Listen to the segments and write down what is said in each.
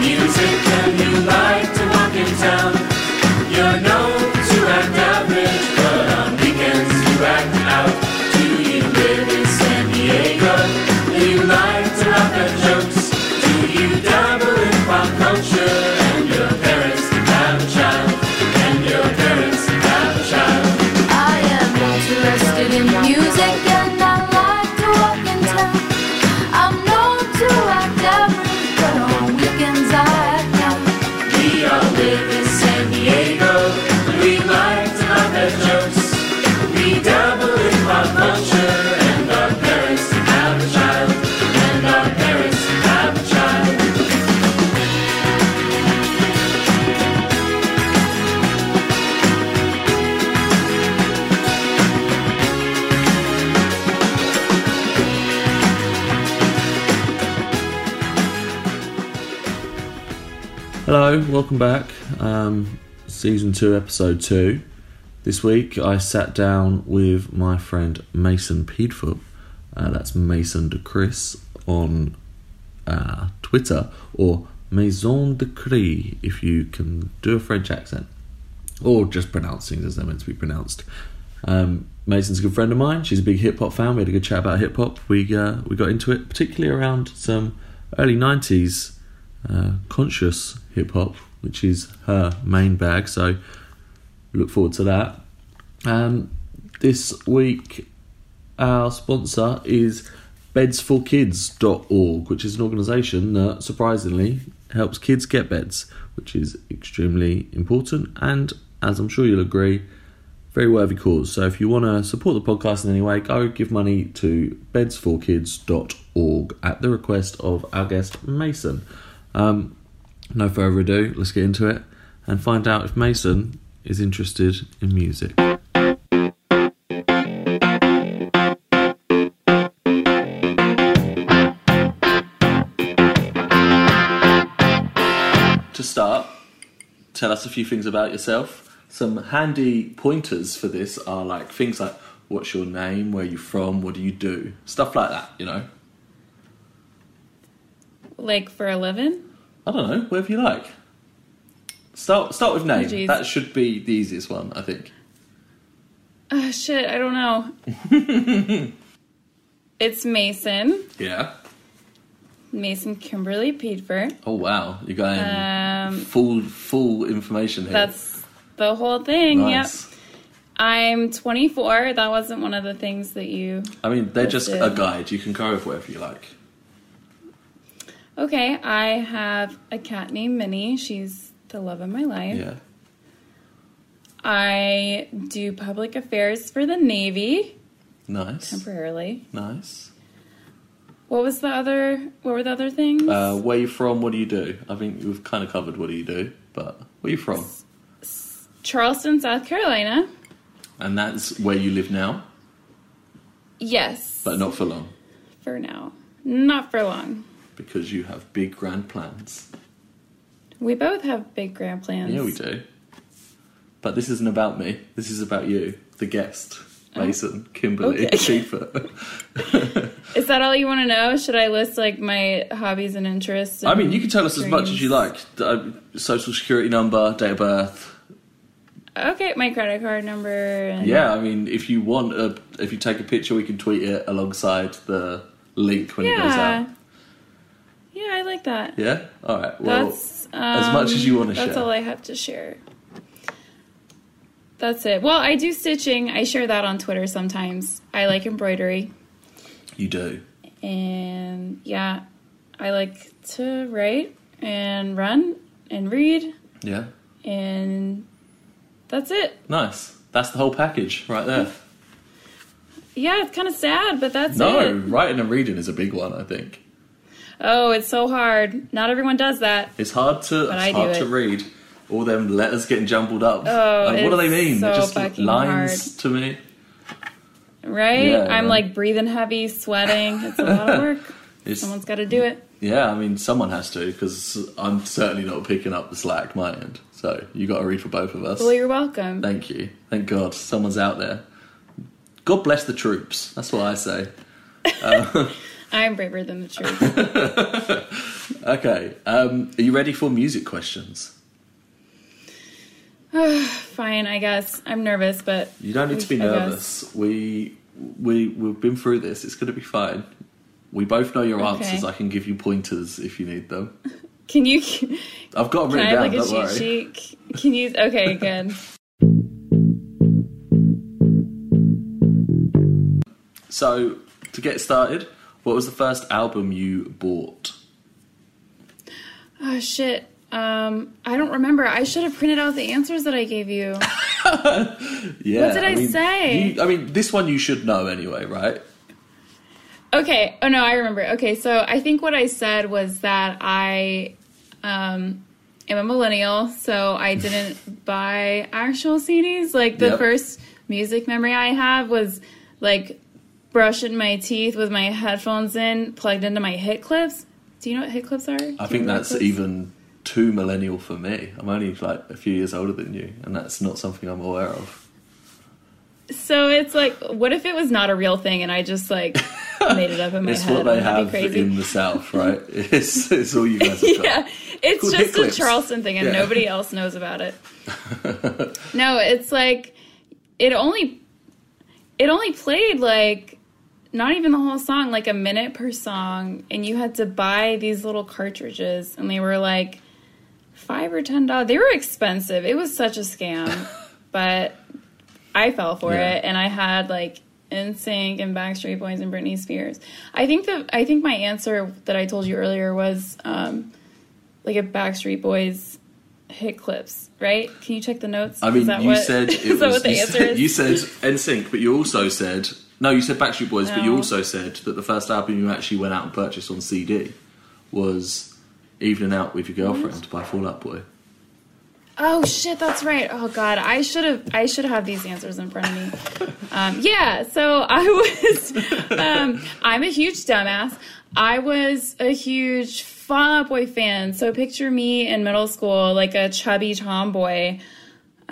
music Hello, welcome back. Um, season 2, episode 2. This week I sat down with my friend Mason Peedfoot. Uh, that's Mason de Chris on uh, Twitter, or Maison de Cris if you can do a French accent, or just pronounce things as they're meant to be pronounced. Um, Mason's a good friend of mine. She's a big hip hop fan. We had a good chat about hip hop. We uh, we got into it, particularly around some early '90s uh, conscious hip hop, which is her main bag. So look forward to that. Um, this week, our sponsor is bedsforkids.org, which is an organisation that surprisingly helps kids get beds, which is extremely important and, as I'm sure you'll agree, very worthy cause. So if you want to support the podcast in any way, go give money to bedsforkids.org at the request of our guest Mason. Um, no further ado, let's get into it and find out if Mason is interested in music. To start, tell us a few things about yourself. Some handy pointers for this are like things like what's your name, where you from, what do you do, stuff like that. You know, Like for living? I don't know, whatever you like. Start start with name. Jeez. that should be the easiest one, I think. Oh, shit, I don't know. it's Mason. Yeah. Mason Kimberly Peedford. Oh wow, you're going Um, full full information here. That's the whole thing. nice. Yep. I'm 24. That wasn't one of the things that you. I mean, they're just a guide. You can go with whatever you like. Okay, I have a cat named Minnie. She's the love of my life. Yeah. I do public affairs for the Navy Nice. temporarily. Nice. What was the other? What were the other things? Uh, where you from? What do you do? I think we've kind of covered what do you do, but where are you from? Charleston, South Carolina. And that's where you live now, Yes. but not for long, for now. Not for long. Because you have big grand plans. We both have big grand plans. Yeah, we do. But this isn't about me. This is about you, the guest, Mason, Kimberly, Okay. Is that all you want to know? Should I list like my hobbies and interests? I mean, you can tell us as much as you like. Uh, social security number, date of birth. Okay, my credit card number. And Yeah, I mean, if you want, a, if you take a picture, we can tweet it alongside the link when it goes out. Yeah, I like that. Yeah. All right. Well, That's as much as you um, That's share. all I have to share. That's it. Well, I do stitching. I share that on Twitter sometimes. I like embroidery. you do. And yeah, I like to write and run and read. Yeah. And that's it. Nice. That's the whole package right there. Yeah, it's kind of sad, but that's No, it. writing and reading is a big one. I think Oh, it's so hard. Not everyone does that. it's hard to But it's hard to read. All them letters getting jumbled up. Oh, Like, what do they mean? They're just lines hard. to me. Right? Yeah, I'm man. like breathing heavy, sweating. It's a lot of work. It's, Someone's got to do it. yeah, I mean, someone has to because I'm certainly not picking up the slack my end. So you got to read for both of us. Well, you're welcome. Thank you. Thank God someone's out there. God bless the troops. That's what I say. Uh, I'm braver than the truth. Okay, um, are you ready for music questions? Fine, I guess. I'm nervous, but You don't need to be nervous. We we we've been through this. It's going to be fine. We both know your Okay. answers. I can give you pointers if you need them. Can you? I've got them I written have down. like a don't worry. sheet? Can you? Okay, good. So to get started, what was the first album you bought? Oh shit. Um, I don't remember. I should have printed out the answers that I gave you. Yeah. What did I mean, say? you- I mean, this one you should know anyway, right? Okay. Oh no, I remember. Okay, so I think what I said was that I um am a millennial, so I didn't buy actual CDs. Like the Yep. first music memory I have was like brushing my teeth with my headphones in, plugged into my hit clips. Do you know what hit clips are? Do I think that's clips? even too millennial for me. I'm only like a few years older than you, and that's not something I'm aware of. So it's like, what if it was not a real thing and I just like made it up in my It's head? what they Wouldn't that be have in the South, right? It's, it's all you guys have got. yeah, it's Called just a clips. Charleston thing, and Yeah. nobody else knows about it. no, it's like it only it only played like not even the whole song, like a minute per song, and you had to buy these little cartridges, and they were like five or ten dollars. They were expensive. It was such a scam, but I fell for Yeah. it, and I had like. NSYNC and Backstreet Boys and Britney Spears. I think the I think my answer that I told you earlier was um, like a Backstreet Boys hit clips, right? Can you check the notes? I mean, you what- said it that was. you, said, you said NSYNC, but you also said no. You said Backstreet Boys, but you also said that the first album you actually went out and purchased on CD was "Evening Out with Your Girlfriend" by Fall Out Boy. Oh shit, that's right. Oh god, I should have I should have these answers in front of me. Um, yeah, so I was um, I'm a huge dumbass. I was a huge Fall Out Boy fan. So picture me in middle school like a chubby tomboy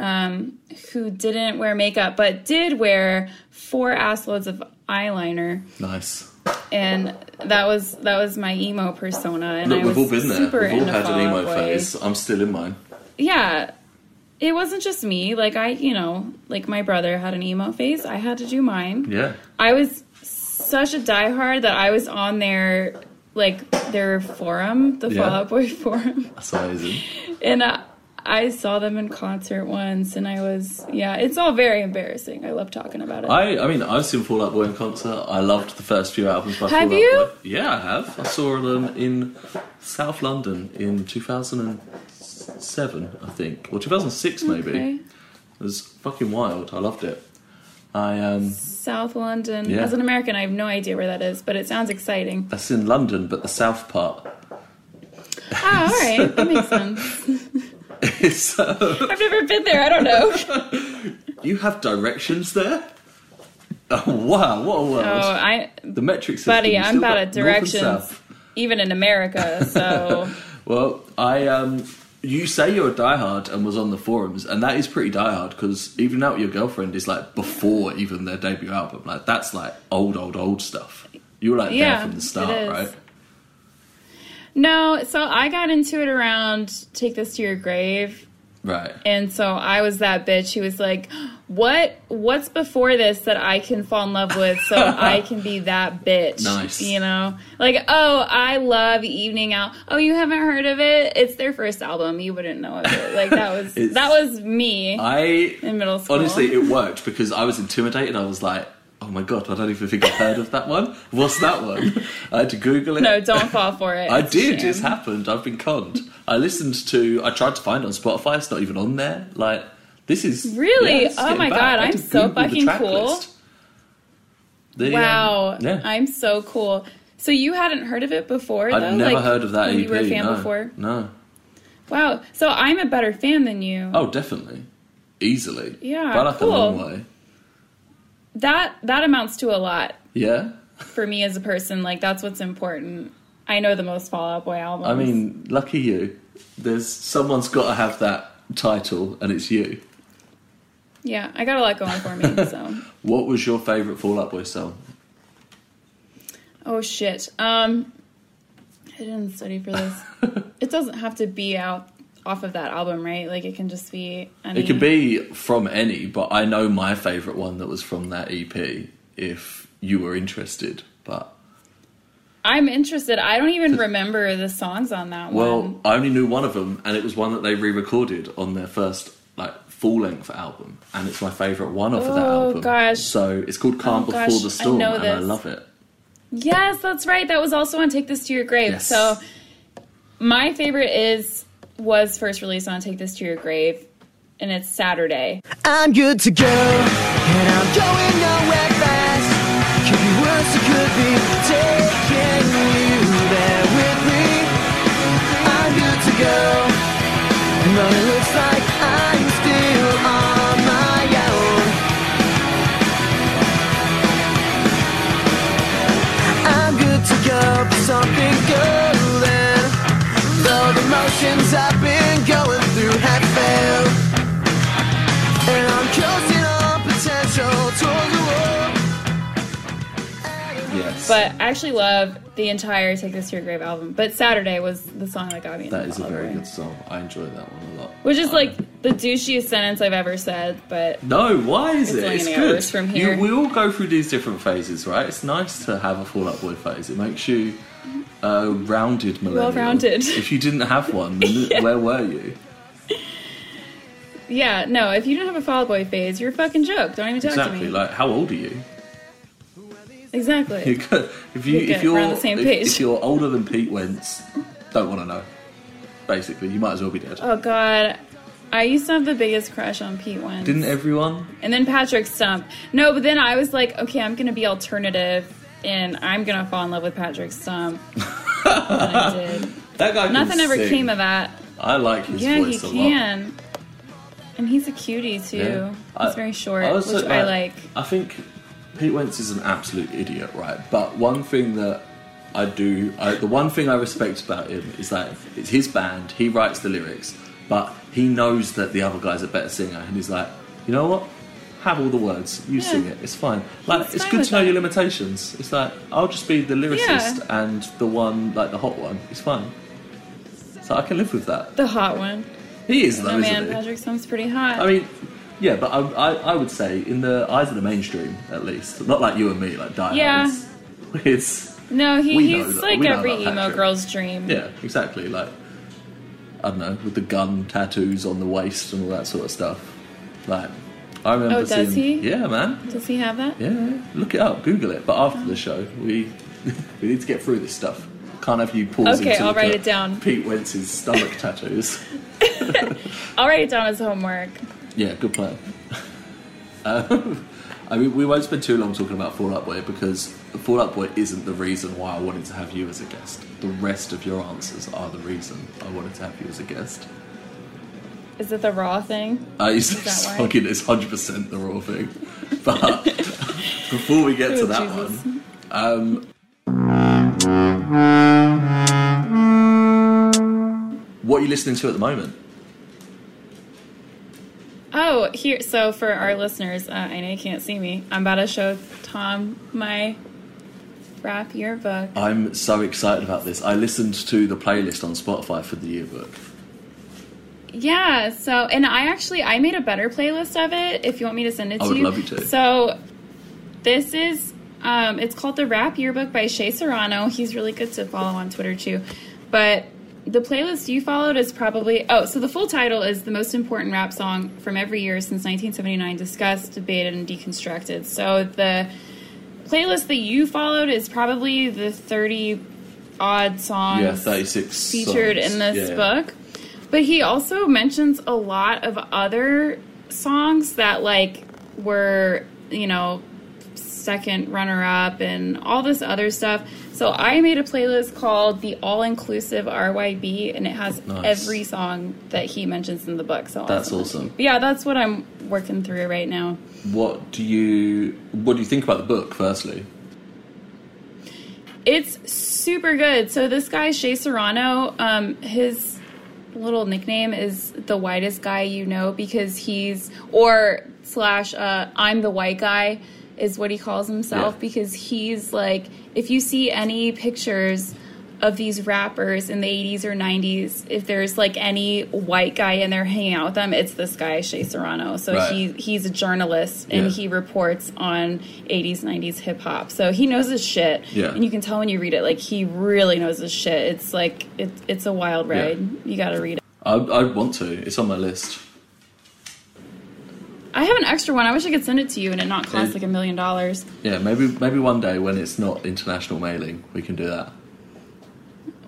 um, who didn't wear makeup but did wear four assloads of eyeliner. Nice. and that was that was my emo persona and Look, I we've was all been there. super We've all had an emo Boy. phase. I'm still in mine. Yeah. It wasn't just me. Like I, you know, like my brother had an emo phase. I had to do mine. Yeah. I was such a diehard that I was on their like their forum, the Yeah. Fall Out Boy forum, That's amazing. and uh, I saw them in concert once, and I was yeah. It's all very embarrassing. I love talking about it. I, I mean, I've seen Fall Out Boy in concert. I loved the first few albums by Have Fall you? Out Boy. Yeah, I have. I saw them in South London in 2007, I think, or 2006 maybe. Okay. It was fucking wild. I loved it. I um, South London. Yeah. As an American, I have no idea where that is, but it sounds exciting. that's in London, but the south part. Ah, all right, that makes sense. Uh, I've never been there. I don't know. you have directions there. Oh wow! What a world! Oh, I, the metric system. buddy, I'm got at directions, even in America. So Well, I um, you say you're a diehard and was on the forums, and that is pretty diehard because even out with your girlfriend is like before even their debut album. Like that's like old, old, old stuff. You were like Yeah, there from the start, right? No, so I got into it around "Take This to Your Grave," Right. and so I was that bitch who was like, "What? What's before this that I can fall in love with, so I can be that bitch?" Nice. You know, like, oh, I love "Evening Out." Oh, you haven't heard of it? It's their first album. You wouldn't know of it. Like that was that was me I in middle school. honestly, it worked because I was intimidated. I was like, "Oh my god, I don't even think I've heard of that one. What's that one?" I had to Google it. no, don't fall for it. I did. It's happened. I've been conned. I listened to. I tried to find it on Spotify. It's not even on there. Like this is Really? yeah, Oh my back. God, I'm so Google fucking cool. The, um, Wow, yeah. I'm so cool. So you hadn't heard of it before? I'd though? never Like, heard of that EP. You were a fan no. before. No. Wow. So I'm a better fan than you. Oh, definitely. Easily. Yeah, By like cool. a long way. That that amounts to a lot Yeah. for me as a person. Like that's what's important. I know the most Fall Out Boy albums. I mean, lucky you. There's someone's got to have that title, and it's you. yeah, I got a lot going for me. So, What was your favourite Fall Out Boy song? oh shit. Um, I didn't study for this. it doesn't have to be out off of that album, right? Like it can just be. Any... It could be from any, but I know my favourite one that was from that EP. If you were interested, but I'm interested. I don't even remember the songs on that well, one. Well, I only knew one of them, and it was one that they re-recorded on their first like full-length album, and it's my favourite one off of that Oh, album. gosh. So it's called "Calm Oh, Before gosh, the I Storm," know and I love it. Yes, that's right. That was also on Take This to Your Grave. Yes. So my favorite is was first released on Take This to Your Grave, and it's Saturday. I'm good to go, and I'm going nowhere fast. Could be worse, it could be taking you there with me. I'm good to go, but it looks like I'm still on my own. I'm good to go something golden. Though the motions I've been going through have failed. And I'm coasting on potential towards the wall. Yes, But I actually love the entire Take This to Your Grave album. But Saturday was the song that got me. in that the is a very following. good song. I enjoy that one a lot. Which is Um, like the douchiest sentence I've ever said, but No, why is It's it? It's good. hours from You- here. we all go through these different phases, right? It's nice to have a Fall Out Boy phase. It makes you rounded millennial. Well-rounded. If you didn't have one, then where were you? yeah, no. If you don't have a Fall Boy phase, you're a fucking joke. Don't even talk to me. Exactly. Like, how old are you? exactly. If you We get- if you're on the same if- if you're older than Pete Wentz, don't want to know. Basically, you might as well be dead. Oh God, I used to have the biggest crush on Pete Wentz. Didn't everyone? And then Patrick Stump. No, but then I was like, okay, I'm gonna be alternative, and I'm gonna fall in love with Patrick Stump. I did. That guy. Nothing ever sing. came of that. I like his Yeah, he voice a lot. can. And he's a cutie too. Yeah. He's I- very short, I also, which I uh, like. I think Pete Wentz is an absolute idiot, right? But one thing that I do, I, the one thing I respect about him is that it's his band. He writes the lyrics, but he knows that the other guy's a better singer, and he's like, you know what? Have all the words. You Yeah. sing it. It's fine. Like it's fine good to know that. your limitations. It's like I'll just be the lyricist and the one like the hot one. It's fine. So I can live with that. The hot one. He is though, man, he? Patrick Stump's pretty hot. I mean, yeah, but I, I, I would say in the eyes of the mainstream, at least, not like you and me, like diehards. Yeah. It's no, he, know he's like every emo Patrick. girl's dream. yeah, exactly. Like I don't know, with the gun tattoos on the waist and all that sort of stuff. Like I remember Oh, does seeing. he? Yeah, man. Does he have that? Yeah, look it up, Google it. But after the show, we we need to get through this stuff. Can't have you pausing Okay, I'll write it down. Pete Wentz's stomach tattoos. I'll write it down as homework. Yeah, good plan. Um, I mean, we won't spend too long talking about Fall Out Boy because Fall Out Boy isn't the reason why I wanted to have you as a guest. The rest of your answers are the reason I wanted to have you as a guest. Is it the raw thing? I used that why? fucking it's hundred percent the raw thing. But before we get to Oh, that Jesus. one, um, what are you listening to at the moment? Oh, here. So for our listeners, uh, I know you can't see me. I'm about to show Tom my rap yearbook. I'm so excited about this. I listened to the playlist on Spotify for the yearbook. Yeah. So, and I actually I made a better playlist of it. If you want me to send it I to would you. love you to. So, this is um, it's called the Rap Yearbook by Shea Serrano. He's really good to follow on Twitter too. But the playlist you followed is probably oh, so the full title is the most important rap song from every year since 1979, discussed, debated, and deconstructed. So the playlist that you followed is probably the 30 odd songs Yeah, 36 featured songs. in this Yeah. book. But he also mentions a lot of other songs that like were, you know, second runner up and all this other stuff. So I made a playlist called the All Inclusive RYB and it has Nice. every song that he mentions in the book. So That's send it to awesome. But yeah, that's what I'm working through right now. What do you What do you think about the book? Firstly, It's super good. So this guy Shea Serrano, um, his little nickname is the whitest guy you know because he's or slash uh, I'm the white guy is what he calls himself Yeah. because he's like if you see any pictures of these rappers in the 80s or 90s, if there's like any white guy in there hanging out with them, it's this guy, Shea Serrano. So Right. he he's a journalist and Yeah. he reports on 80s, 90s hip hop. So he knows his shit. Yeah. And you can tell when you read it, like he really knows his shit. It's like, it, it's a wild Yeah. ride. You gotta read it. I, I want to. It's on my list. I have an extra one. I wish I could send it to you and it not cost Yeah. like a million dollars. Yeah, maybe maybe one day when it's not international mailing, we can do that.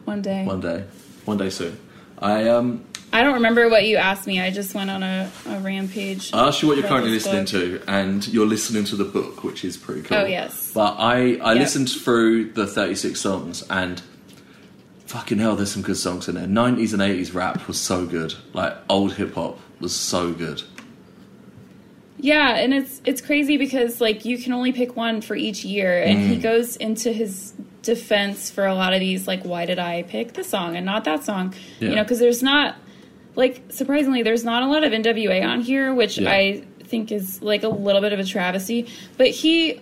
One day. One day, one day soon. I um I don't remember what you asked me. I just went on a, a rampage. I asked you what you're currently listening book. to, and you're listening to the book, which is pretty cool. Oh, yes. But I I Yeah. listened through the 36 songs, and fucking hell, there's some good songs in there. 90s and 80s rap was so good. Like old hip hop was so good. Yeah, and it's it's crazy because like you can only pick one for each year, and he Mm. goes into his defense for a lot of these. Like, why did I pick this song and not that song? Yeah. You know, because there's not like surprisingly there's not a lot of NWA on here, which Yeah. I think is like a little bit of a travesty. But he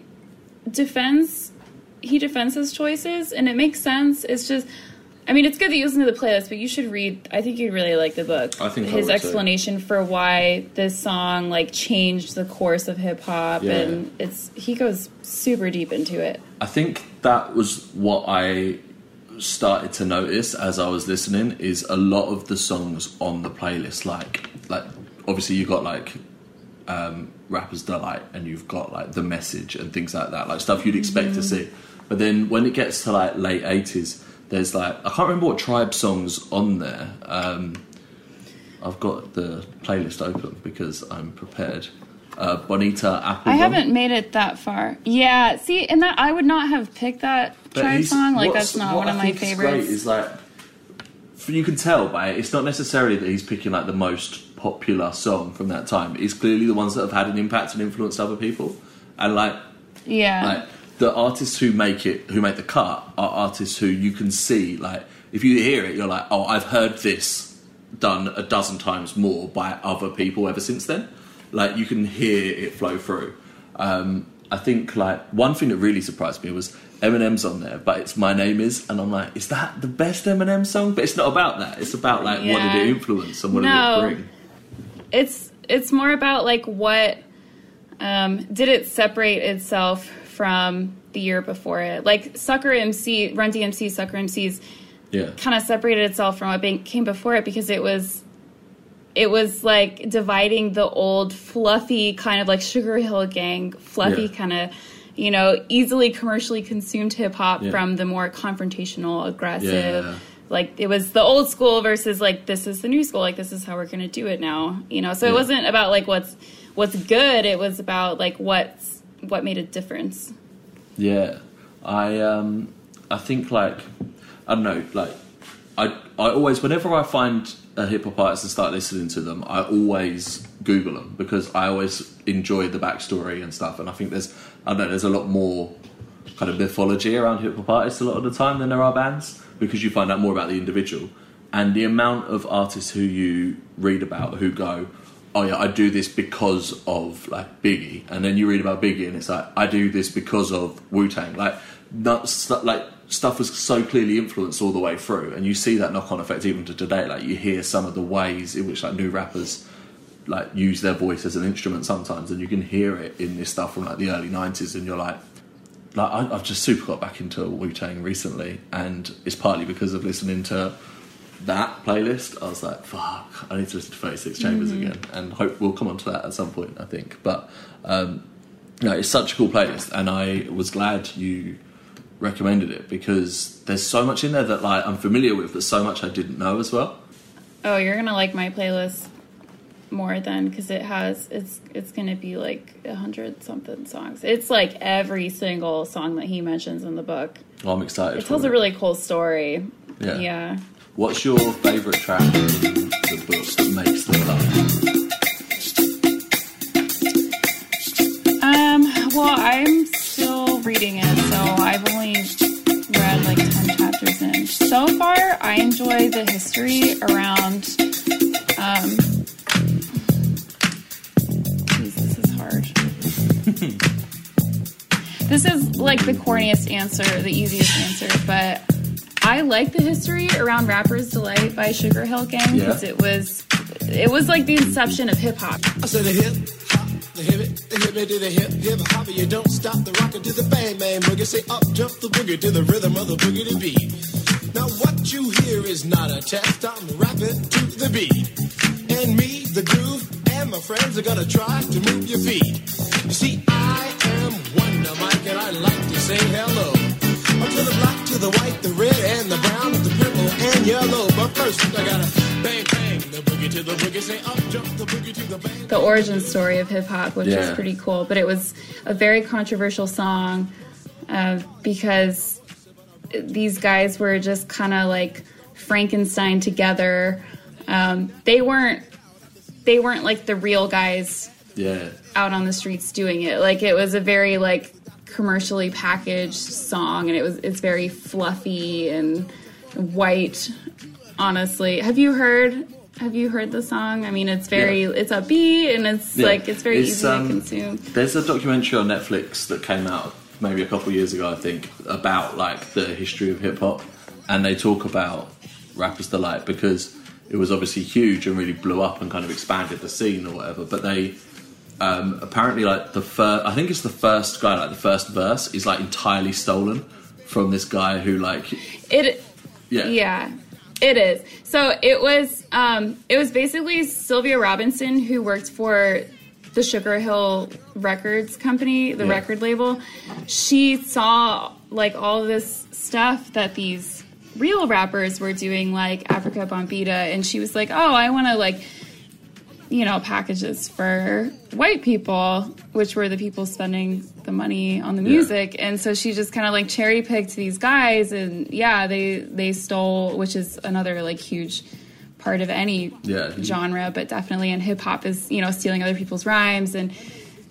defends he defends his choices, and it makes sense. It's just. I mean, it's good that you listen to the playlist, but you should read. I think you'd really like the book. I think his too. explanation for why this song like changed the course of hip hop, Yeah. and it's he goes super deep into it. I think that was what I started to notice as I was listening is a lot of the songs on the playlist. Like like obviously you've got like um rappers delight and you've got like the message and things like that like stuff you'd expect to see. But then when it gets to like late 80s there's like I can't remember what tribe songs on there. Um I've got the playlist open because I'm prepared uh, Bonita Apple I haven't made it that far. Yeah, see, and that I would not have picked that tribe song. Like that's not one of I my think is favorites. Great is like you can tell by it. It's not necessarily that he's picking like the most popular song from that time. It's clearly the ones that have had an impact and influenced other people. And like yeah, like the artists who make it, who make the cut, are artists who you can see. Like if you hear it, you're like, oh, I've heard this done a dozen times more by other people ever since then. Like you can hear it flow through. Um, I think like one thing that really surprised me was Eminem's on there, but it's My Name Is, and I'm like, is that the best Eminem song? But it's not about that. It's about like what did it influence and what No. did it bring. it's it's more about like what um, did it separate itself from the year before it. Like Sucker MC, Run DMC, Sucker MCs Yeah, kind of separated itself from what came before it because it was it was like dividing the old fluffy kind of like Sugar Hill Gang fluffy Yeah. kind of you know easily commercially consumed hip hop Yeah. from the more confrontational aggressive Yeah. like it was the old school versus like this is the new school like this is how we're to do it now you know so it wasn't about like what's what's good it was about like what's what made a difference Yeah, I um, I think like I don't know, like I I always whenever I find a hip hop artist and start listening to them, I always Google them because I always enjoy the backstory and stuff, and I think there's I know there's a lot more kind of mythology around hip hop artists a lot of the time than there are bands because you find out more about the individual. And the amount of artists who you read about who go oh yeah i do this because of like biggie. And then you read about biggie and it's like i do this because of wu-tang. Like not stu- like stuff was so clearly influenced all the way through and you see that knock-on effect even to today like you hear some of the ways in which like new rappers like use their voice as an instrument sometimes and you can hear it in this stuff from like the early 90s and you're like like I, I've just super got back into Wu Tang recently, and it's partly because of listening to that playlist. I was like, "Fuck, I need to listen to Thirty Six Chambers again," and hope we'll come on to that at some point. I think, but um, no, it's such a cool playlist, and I was glad you recommended it because there's so much in there that like I'm familiar with, but so much I didn't know as well. Oh, you're gonna like my playlist more then because it has it's it's gonna be like a hundred something songs. It's like every single song that he mentions in the book. Well, I'm excited. It tells for a really cool story. Yeah. Yeah. What's your favourite track in the book that makes the cut? Um. Well, I'm still reading it, So far, I enjoy the history around. Um. Jeez, this is hard. this is like the corniest answer, the easiest answer, but I like the history around Rapper's Delight by Sugar Hill Gang because Yeah. it was it was like the inception of hip hop. I said the hip hop, the hip it, the hip it to the hip hip hop. You don't stop the rocket to the bang bang boogie. Say up jump the boogie to the rhythm of the boogie to beat. Now what you hear is not a test. I'm rapping to the beat, and me, the groove, and my friends are gonna try to move your feet. You see, I am Wonder Mike, and I like to say hello. Up to the black, to the white, the red, and the brown, the purple, and yellow. But first, I gotta bang bang the boogie to the boogie. Say up jump the boogie to the bang. the origin story of hip hop, which Yeah. is pretty cool. But it was a very controversial song uh, because these guys were just kind of like Frankenstein together. Um, they weren't they weren't like the real guys Yeah. out on the streets doing it. Like it was a very like commercially packaged song, and it was it's very fluffy and white. Honestly, have you heard? Have you heard the song? I mean, it's very Yeah. it's upbeat and it's Yeah. like it's very It's, easy um, to consume. There's a documentary on Netflix that came out maybe a couple of years ago, I think, about like the history of hip hop, and they talk about Rappers Delight because it was obviously huge and really blew up and kind of expanded the scene or whatever. But they um, apparently like the first, I think it's the first guy, like the first verse is like entirely stolen from this guy who like It yeah Yeah, it is. So it was um, it was basically Sylvia Robinson who worked for the Sugar Hill Records company, the Yeah. record label. She saw like all this stuff that these real rappers were doing, like Afrika Bambaataa, and she was like, "Oh, I want to like." You know, packages for white people, which were the people spending the money on the Yeah. music, and so she just kind of like cherry picked these guys, and yeah, they they stole, which is another like huge part of any Yeah. genre, but definitely in hip hop is you know stealing other people's rhymes, and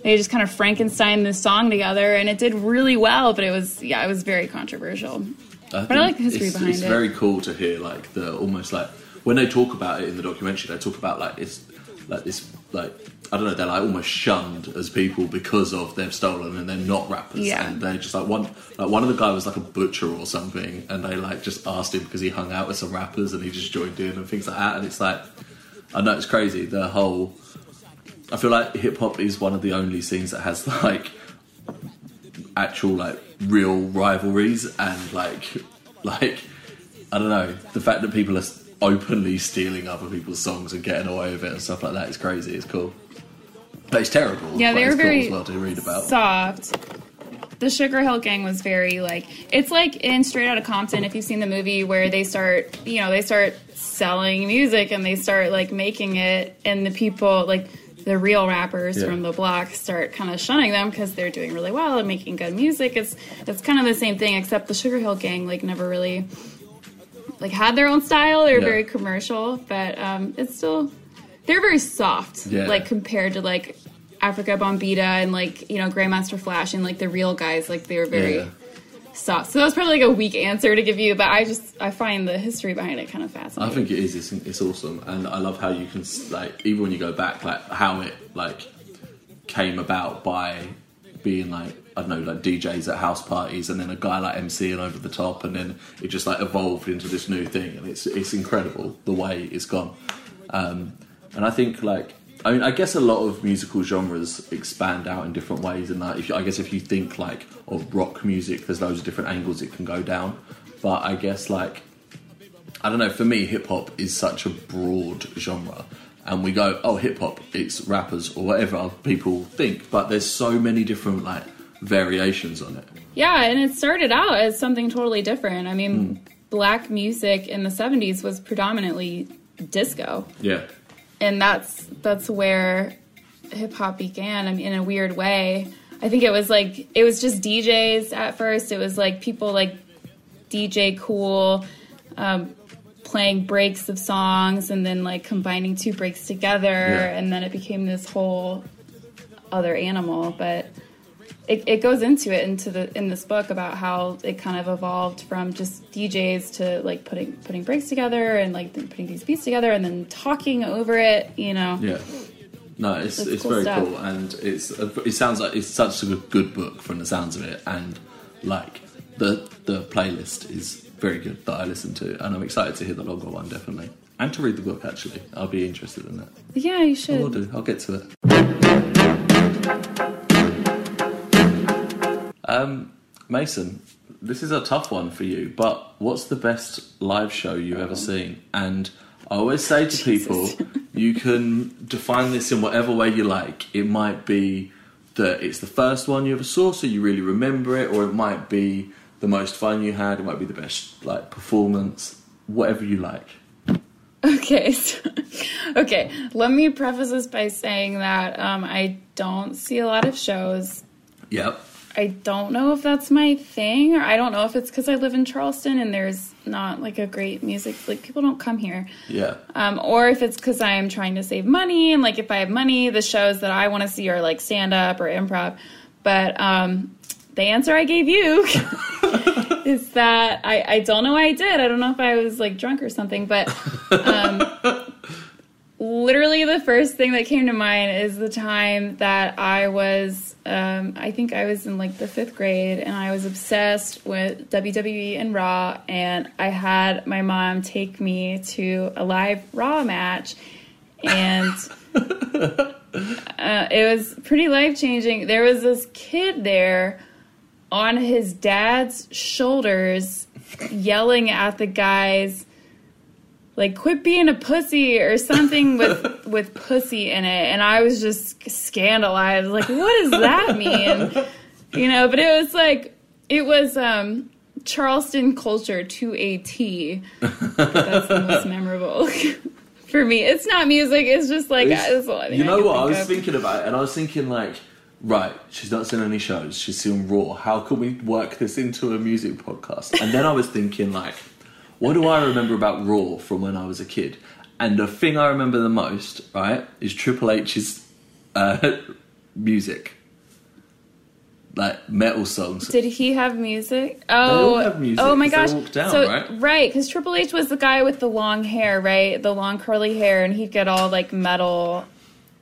they just kind of Frankenstein this song together, and it did really well, but it was yeah, it was very controversial. But I like the history it's, behind it's it. It's very cool to hear like the almost like when they talk about it in the documentary, they talk about like it's like this like I don't know, they're like almost shunned as people because of they've stolen and they're not rappers. Yeah. And they're just like one like one of the guy was like a butcher or something and they like just asked him because he hung out with some rappers and he just joined in and things like that and it's like I know it's crazy, the whole I feel like hip hop is one of the only scenes that has like actual like real rivalries and like like I don't know the fact that people are openly stealing other people's songs and getting away with it and stuff like that is crazy. It's cool, it's terrible. Yeah, they were very cool well to read about. soft. The Sugar Hill Gang was very like it's like in Straight Outta Compton. If you've seen the movie where they start, you know, they start selling music and they start like making it, and the people like the real rappers Yeah. from the block start kind of shunning them because they're doing really well and making good music. It's it's kind of the same thing, except the Sugar Hill Gang like never really like had their own style. They were Yeah. very commercial, but um, it's still they're very soft, Yeah. like compared to like Afrika Bambaataa and like you know Grandmaster Flash and like the real guys. Like they were very Yeah. soft. So that was probably like a weak answer to give you, but I just I find the history behind it kind of fascinating. I think it is. It's, it's awesome, and I love how you can like even when you go back, like how it like came about by being like I don't know, like DJs at house parties, and then a guy like MCing over the top, and then it just like evolved into this new thing, and it's it's incredible the way it's gone. Um, and I think like I mean I guess a lot of musical genres expand out in different ways, and that if you, I guess if you think like of rock music, there's loads of different angles it can go down. But I guess like I don't know. For me, hip hop is such a broad genre, and we go, "Oh, hip hop, it's rappers or whatever people think." But there's so many different like variations on it. Yeah, and it started out as something totally different. I mean, Hmm. black music in the '70s was predominantly disco. Yeah, and that's that's where hip hop began. I mean, in a weird way. I think it was like it was just DJs at first. It was like people like DJ Cool um, playing breaks of songs and then like combining two breaks together, Yeah. and then it became this whole other animal. But it, it goes into it into the in this book about how it kind of evolved from just DJs to like putting putting breaks together and like putting these beats together and then talking over it. You know, yeah. No, it's That's it's cool very stuff. cool, and it's it sounds like it's such a good, good book from the sounds of it, and like the the playlist is very good that I listen to, and I'm excited to hear the longer one definitely, and to read the book. Actually, I'll be interested in that. Yeah, you should. I will do. I'll get to it. Um, Mason, this is a tough one for you, but what's the best live show you've ever seen? And I always say to people, you can define this in whatever way you like. It might be that it's the first one you ever saw, so you really remember it, or it might be the most fun you had. It might be the best like performance, whatever you like. Okay, so, okay. Let me preface this by saying that um, I don't see a lot of shows. Yep. I don't know if that's my thing, or I don't know if it's because I live in Charleston and there's not like a great music. Like people don't come here, Yeah. um, or if it's because I am trying to save money and like if I have money, the shows that I want to see are like stand up or improv. But um, the answer I gave you is that I, I don't know why I did. I don't know if I was like drunk or something, but um, literally the first thing that came to mind is the time that I was, um, I think I was in like the fifth grade and I was obsessed with WWE and Raw. And I had my mom take me to a live Raw match. And uh, it was pretty life changing. There was this kid there on his dad's shoulders yelling at the guys like quit being a pussy or something with with pussy in it and i was just scandalized like what does that mean you know but it was like it was um charleston culture to a t that's the most memorable for me it's not music it's just like It's- I think you know can what I was of. thinking about, and I was thinking like, right, she's not seen any shows. She's seen Raw. How can we work this into a music podcast? And then I was thinking like, what do I remember about Raw from when I was a kid? And the thing I remember the most, right, is Triple H's uh, music, like metal songs. Did he have music? Oh, have music, oh my gosh! down, so right? because Triple H was the guy with the long hair, right? The long curly hair, and he'd get all like metal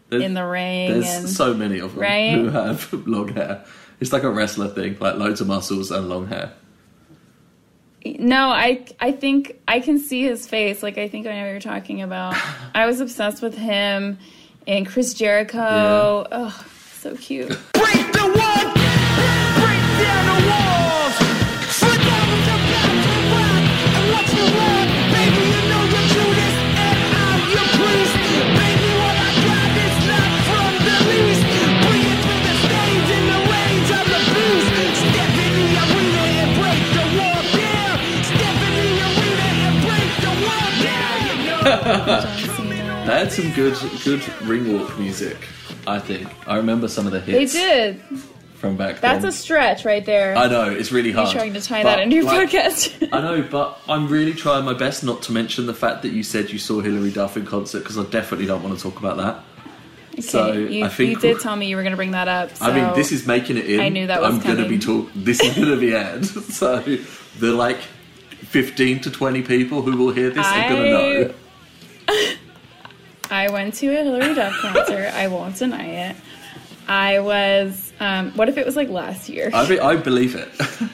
There's- in the ring. There's and so many of them Right? who have long hair. It's like a wrestler thing, like loads of muscles and long hair. No, I I think I can see his face. Like I think I know what you're talking about. I was obsessed with him and Chris Jericho. Oh, so cute. Break the wall, break down the walls. They had some good good ring walk music. I think I remember some of the hits. They did. from back That's then. a stretch right there. I know it's really hard. You're trying to tie But, that into your like, podcast. I know, but I'm really trying my best not to mention the fact that you said you saw Hilary Duff in concert because I definitely don't want to talk about that. so you, I think you did tell me you were going to bring that up. So. I mean, this is making it in. I knew that was I'm gonna be coming. talk. This is gonna be aired. so the like 15 to 20 people who will hear this are gonna know. I went to a Hilary Duff concert. I won't deny it. I was. Um, what if it was like last year? I, be, I believe it.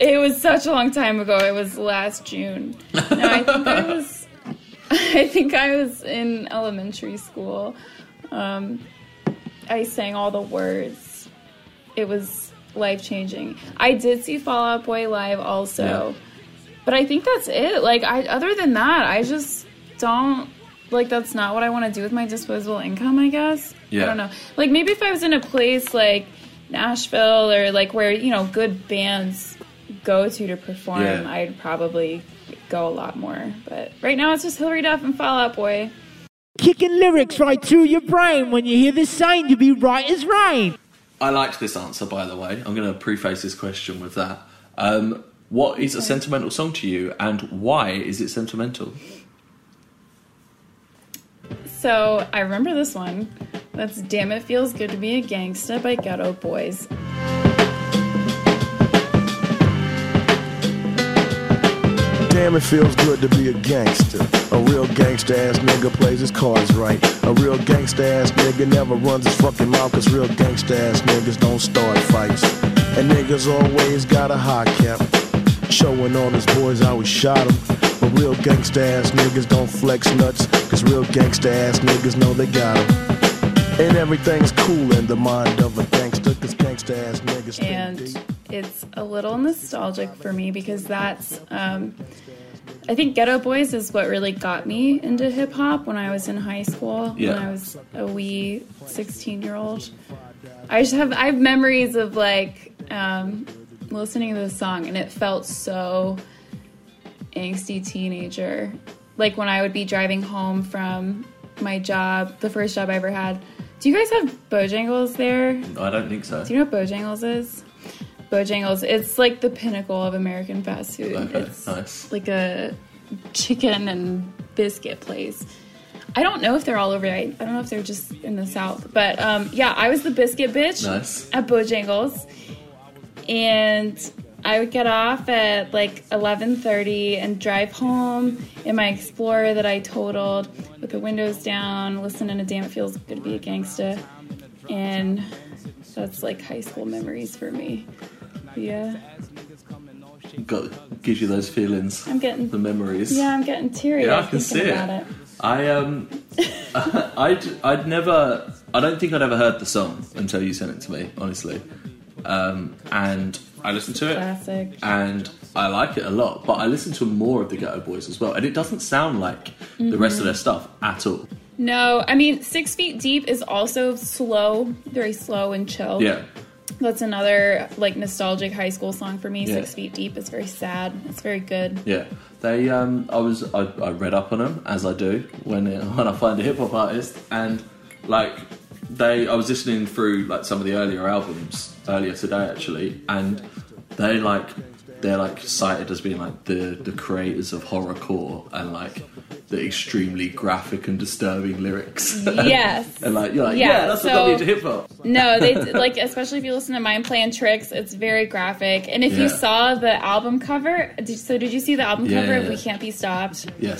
It was such a long time ago. It was last June. No, I think I was. I think I was in elementary school. Um, I sang all the words. It was life changing. I did see Fall Out Boy live also, Yeah. but I think that's it. Like, I other than that, I just don't like. That's not what I want to do with my disposable income. I guess. Yeah. I don't know. Like maybe if I was in a place like Nashville or like where you know good bands go to to perform, Yeah. I'd probably go a lot more. But right now it's just Hilary Duff and Fall Out Boy. Kicking lyrics right through your brain. When you hear this sign, you'll be right as rain. I liked this answer, by the way. I'm going to preface this question with that. Um, what is a sentimental song to you, and why is it sentimental? So I remember this one. That's "Damn It Feels Good to Be a Gangsta" by Geto Boys. Damn, it feels good to be a gangster. A real gangsta ass nigga plays his cards right. A real gangsta ass nigga never runs his fucking mouth, cause real gangsta ass niggas don't start fights. And niggas always got a high cap. Showing all his boys how we shot him. But real gangsta ass niggas don't flex nuts. Cause real gangsta ass niggas know they got him. And everything's cool in the mind of a gangster. Cause gangsta ass niggas and deep. it's a little nostalgic for me because that's um, I think Geto Boys is what really got me into hip hop when I was in high school. Yeah. When I was a wee sixteen year old. I just have I have memories of like um, listening to the song and it felt so angsty teenager. Like when I would be driving home from my job, the first job I ever had. Do you guys have Bojangles there? I don't think so. Do you know what Bojangles is? Bojangles, it's like the pinnacle of American fast food. Okay, It's nice. like a chicken and biscuit place. I don't know if they're all over. I, I don't know if they're just in the South. But um, yeah, I was the biscuit bitch Nice. at Bojangles. And I would get off at like 11:30 and drive home in my Explorer that I totaled with the windows down, listening to "Damn It Feels Good to Be a Gangsta," and that's like high school memories for me. Yeah, Got gives you those feelings, I'm getting the memories. yeah, I'm getting teary. Yeah, I can see about it. it. I um, I'd I'd never. I don't think I'd ever heard the song until you sent it to me. Honestly, um, and I listen to it, Classic. and I like it a lot. But I listen to more of the Geto Boys as well, and it doesn't sound like the rest Mm-hmm. of their stuff at all. No, I mean Six Feet Deep is also slow, very slow and chill. Yeah, That's another like nostalgic high school song for me. Yeah. Six Feet Deep is very sad. It's very good. yeah. They um, I was I, I read up on them as I do when when I find a hip hop artist, and like they I was listening through like some of the earlier albums earlier today actually, and they like they're like cited as being like the the creators of horrorcore and like the extremely graphic and disturbing lyrics. Yes. and like you're like Yeah, yeah, that's what got me so- hip hop. No, they like especially if you listen to Mind Playing Tricks, it's very graphic. And if you saw the album cover, did, so did you see the album Yeah, cover of yeah. We Can't Be Stopped? Yeah,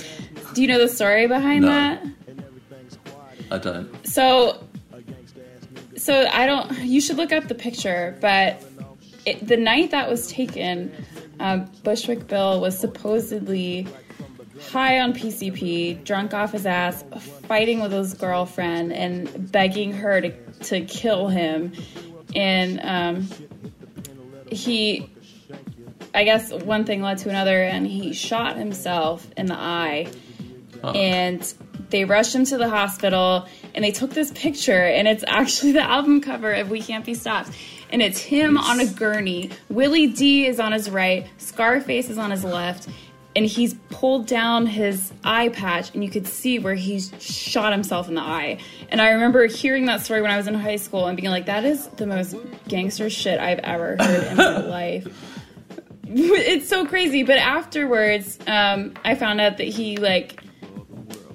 Do you know the story behind No. that? I don't. So, so I don't. You should look up the picture. But it, the night that was taken, um, Bushwick Bill was supposedly high on PCP, drunk off his ass, fighting with his girlfriend and begging her to to kill him, and um, he. I guess one thing led to another, and he shot himself in the eye and they rushed him to the hospital and they took this picture and it's actually the album cover of We Can't Be Stopped. And it's him on a gurney. Willie D is on his right, Scarface is on his left, and he's pulled down his eye patch and you could see where he's shot himself in the eye. And I remember hearing that story when I was in high school and being like, that is the most gangster shit I've ever heard in my life it's so crazy. But afterwards, um, I found out that he like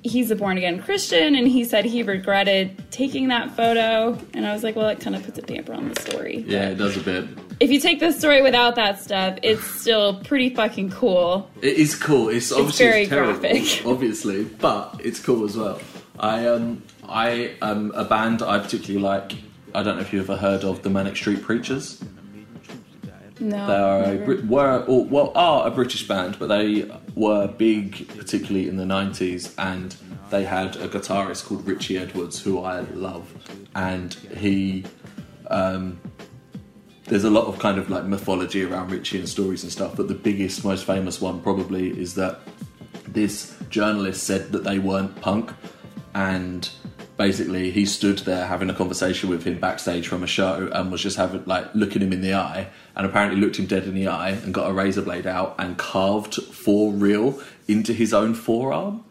he's a born again Christian, and he said he regretted taking that photo. And I was like, well, it kind of puts a damper on the story. Yeah, it does a bit. If you take the story without that stuff, it's still pretty fucking cool. It is cool. It's obviously very it's terrible, graphic. obviously, but it's cool as well. I um I um a band I particularly like. I don't know if you ever heard of the Manic Street Preachers. No, They are a never. Were or well are a British band, but they were big, particularly in the nineties, and they had a guitarist called Richie Edwards, who I love, and he. Um, there's a lot of kind of like mythology around Richie and stories and stuff, but the biggest, most famous one probably is that this journalist said that they weren't punk, and basically he stood there having a conversation with him backstage from a show and was just having like looking him in the eye, and apparently looked him dead in the eye and got a razor blade out and carved for real into his own forearm,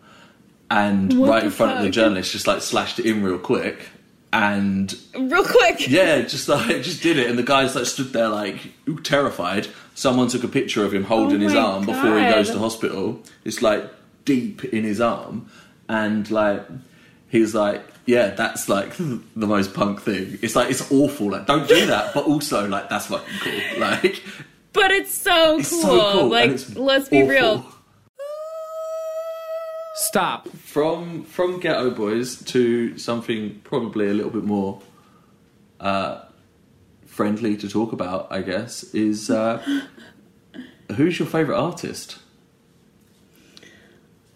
and What right in front of the fuck? journalist just like slashed it in real quick. And real quick. yeah, just like just did it, and the guy's like stood there like terrified. Someone took a picture of him holding Oh his arm before he goes to hospital. It's like deep in his arm, and like he's like, yeah, that's like the most punk thing. It's like it's awful. Like don't do that, but also like that's fucking cool. Like But it's so it's cool. so cool. Like, let's be awful. real. Stop. From from Geto Boys to something probably a little bit more uh, friendly to talk about, I guess, is uh, who's your favorite artist?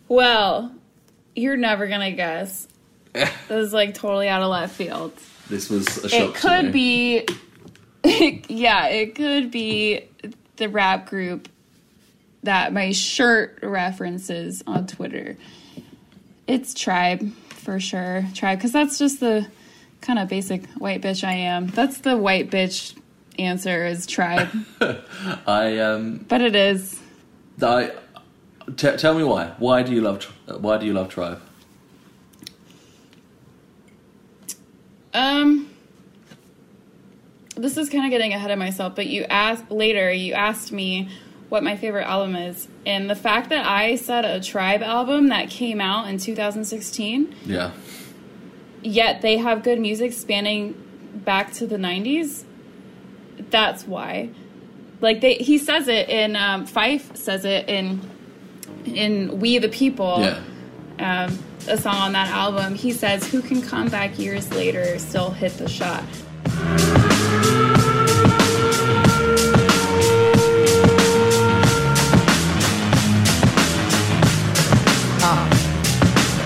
Well, you're never gonna guess. this is like totally out of left field. This was a shock. It could be, yeah, it could be the rap group that my shirt references on Twitter. It's Tribe for sure. Tribe, because that's just the kind of basic white bitch I am. That's the white bitch answer is Tribe, I um, but it is. I t- tell me why. Why do you love? Why do you love Tribe? Um, this is kind of getting ahead of myself, but you asked later. You asked me what my favorite album is, and the fact that I said a Tribe album that came out in 2016, Yeah, yet they have good music spanning back to the 90s. That's why. Like they, he says it in um, Fife says it in in We the People yeah. um, a song on that album, he says, "Who can come back years later, still hit the shot." Uh,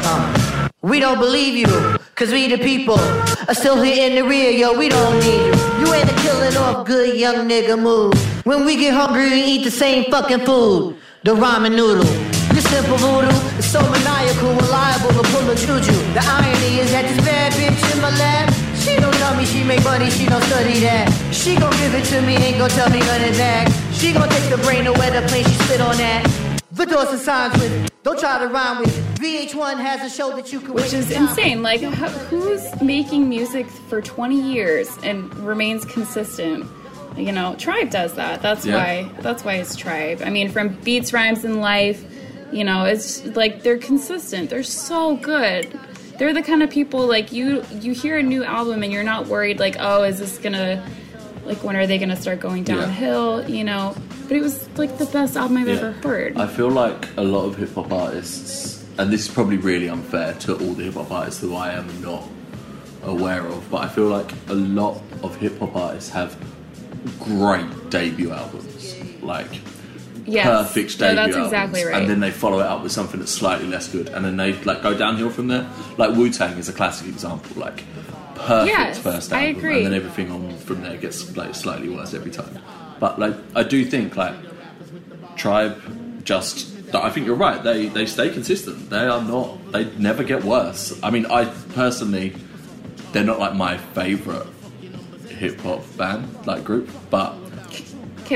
uh. We don't believe you, cause we the people are still here in the rear, yo, we don't need you. You ain't a killing off good young nigga move. When we get hungry, we eat the same fucking food, the ramen noodle. This simple voodoo is so maniacal, reliable to pull a juju. The irony is that this bad bitch in my lap, she don't tell me she make money, she don't study that. She gon' give it to me, ain't gon' tell me none of that. She gon' take the brain to where the plane she spit on that. Vidors and signs with, don't try to rhyme with. it. VH1 has a show that you can Which is insane. Like, how, who's making music for 20 years and remains consistent? You know, Tribe does that. That's Yeah. why. That's why it's Tribe. I mean, from beats, rhymes, and life. You know, it's like they're consistent. They're so good. They're the kind of people like you. You hear a new album and you're not worried. Like, oh, is this gonna like when are they gonna start going Yeah. downhill? You know. But it was like the best album I've Yeah. ever heard. I feel like a lot of hip hop artists, and this is probably really unfair to all the hip hop artists who I am not aware of, but I feel like a lot of hip hop artists have great debut albums, like yes. perfect No, debut that's albums, exactly right. and then they follow it up with something that's slightly less good, and then they like go downhill from there. Like Wu Tang is a classic example, like perfect Yes, first I album, agree. and then everything on from there gets like slightly worse every time. But like I do think like Tribe just. I think you're right. They they stay consistent. They are not. They never get worse. I mean, I personally, they're not like my favorite hip hop band like group, but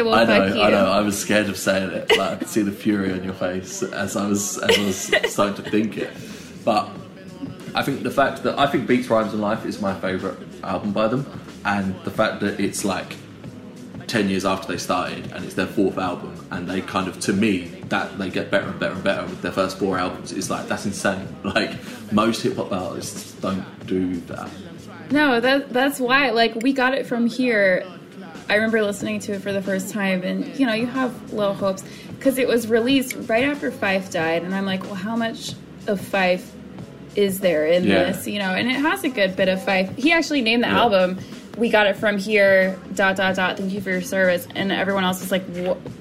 I know, fuck you. I know. I was scared of saying it. Like I could see the fury on your face as I was as I was starting to think it. But I think the fact that I think Beats, Rhymes, and Life is my favourite album by them, and the fact that it's like ten years after they started and it's their fourth album, and they kind of to me that they get better and better and better with their first four albums is like that's insane. Like most hip hop artists don't do that. No, that that's why. Like we got it from here. I remember listening to it for the first time, and you know, you have low hopes because it was released right after Fife died, and I'm like, well, how much of Fife is there in Yeah. this? You know, and it has a good bit of Fife. He actually named the Yeah. album. We got it from here. Dot dot dot. Thank you for your service. And everyone else was like,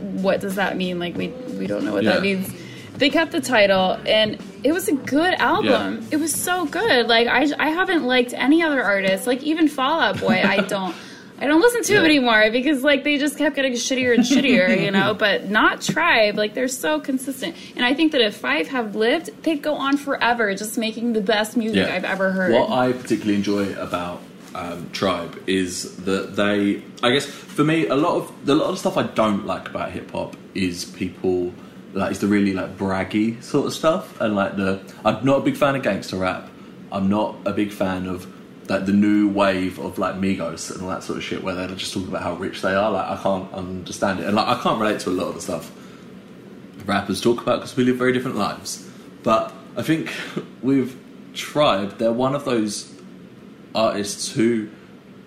what, does that mean? Like we we don't know what Yeah. that means. They kept the title, and it was a good album. It was so good. Like I, I haven't liked any other artist. Like even Fall Out Boy, I don't, I don't listen to Yeah. him anymore because like they just kept getting shittier and shittier, you know. But not Tribe. Like they're so consistent, and I think that if Fife have lived, they'd go on forever, just making the best music I've ever heard. What I particularly enjoy about um, Tribe is that they, I guess, for me, a lot of the lot of stuff I don't like about hip hop is people like is the really like braggy sort of stuff, and like the I'm not a big fan of gangster rap. I'm not a big fan of like the new wave of like Migos and all that sort of shit, where they're just talking about how rich they are. Like I can't understand it, and like I can't relate to a lot of the stuff rappers talk about because we live very different lives. But I think with Tribe, they're one of those artists who,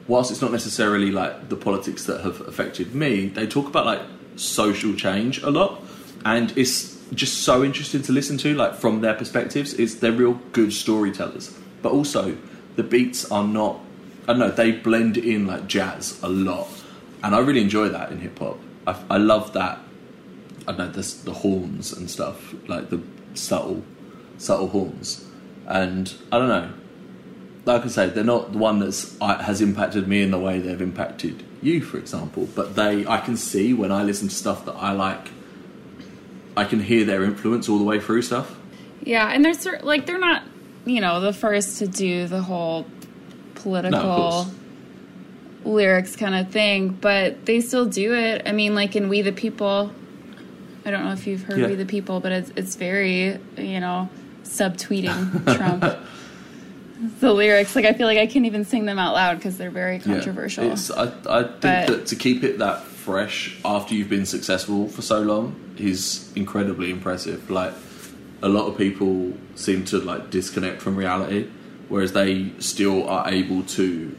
whilst it's not necessarily like the politics that have affected me, they talk about like social change a lot, and it's just so interesting to listen to. Like from their perspectives, it's they're real good storytellers, but also the beats are not I don't know they blend in like jazz a lot, and I really enjoy that in hip hop. I, I love that. I don't know the the horns and stuff like the subtle subtle horns, and I don't know. Like I say, they're not the one that's has impacted me in the way they've impacted you, for example. But they, I can see when I listen to stuff that I like, I can hear their influence all the way through stuff. Yeah, and they're like they're not, you know, the first to do the whole political course. lyrics kind of thing, but they still do it. I mean, like in We the People. I don't know if you've heard Yeah. We the People, but it's it's very, you know, subtweeting Trump. The lyrics, like I feel like I can't even sing them out loud because they're very controversial. Yeah. I, I think But- that to keep it that fresh after you've been successful for so long is incredibly impressive. Like a lot of people seem to like disconnect from reality, whereas they still are able to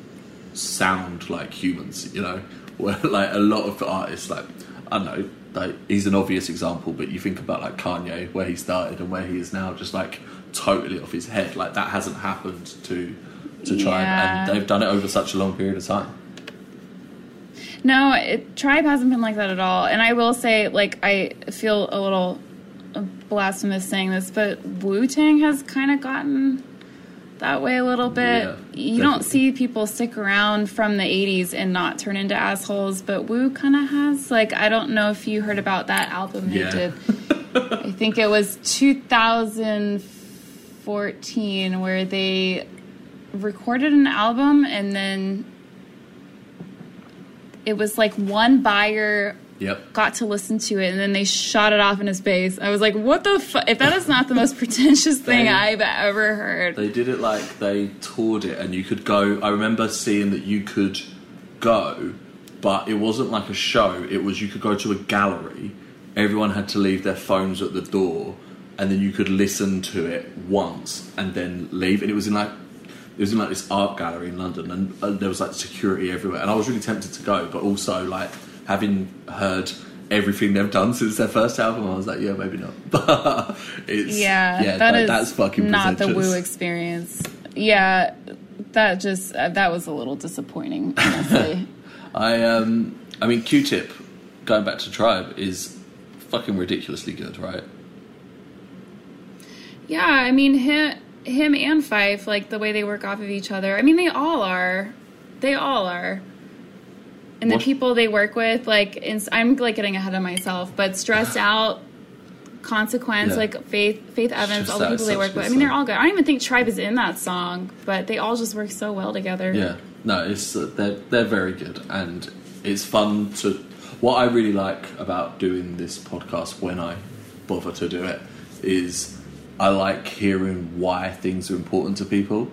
sound like humans. You know, where like a lot of artists, like I don't know, like he's an obvious example, but you think about like Kanye, where he started and where he is now, just like totally off his head. Like that hasn't happened to to Tribe, Yeah. and they've done it over such a long period of time. No, it, Tribe hasn't been like that at all. And I will say, like, I feel a little blasphemous saying this, but Wu Tang has kind of gotten that way a little bit. Yeah, you don't see people stick around from the 80s and not turn into assholes, but Wu kind of has. Like, I don't know if you heard about that album they did. I think it was 2014 where they recorded an album and then it was like one buyer Yep. got to listen to it and then they shot it off in his face. I was like, what the fu If that is not the most pretentious thing They- I've ever heard. They did it like they toured it, and you could go. I remember seeing that you could go, but it wasn't like a show. It was you could go to a gallery. Everyone had to leave their phones at the door, and then you could listen to it once and then leave. And it was in like it was in like this art gallery in London, and, and there was like security everywhere. And I was really tempted to go, but also like having heard everything they've done since their first album, I was like, yeah, maybe not. But it's yeah, yeah, that like, is that's fucking not the. Wu experience. Yeah, that just uh, that was a little disappointing, honestly. I um I mean Q-Tip going back to Tribe is fucking ridiculously good, right? yeah, I mean him, him and Fife, like the way they work off of each other. I mean, they all are. They all are. And the people they work with, like, in, I'm like getting ahead of myself, but stressed out, consequence, Yeah. like Faith, Faith Evans, Stressed all the people they work with. I mean, they're all good. I don't even think Tribe is in that song, but they all just work so well together. Yeah. No, it's uh, they're they're very good and it's fun to what I really like about doing this podcast when I bother to do it is I like hearing why things are important to people.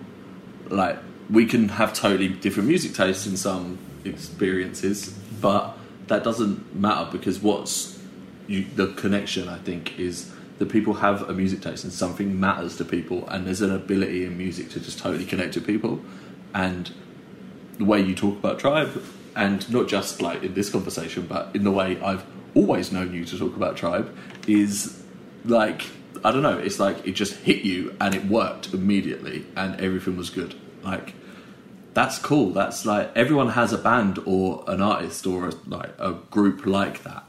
Like we can have totally different music tastes in some experiences, but that doesn't matter because what's you, the connection I think is that people have a music taste and something matters to people and there's an ability in music to just totally connect to people. And the way you talk about tribe and not just like in this conversation but in the way I've always known you to talk about tribe is like I don't know it's like it just hit you and it worked immediately and everything was good. Like that's cool that's like everyone has a band or an artist or a, like a group like that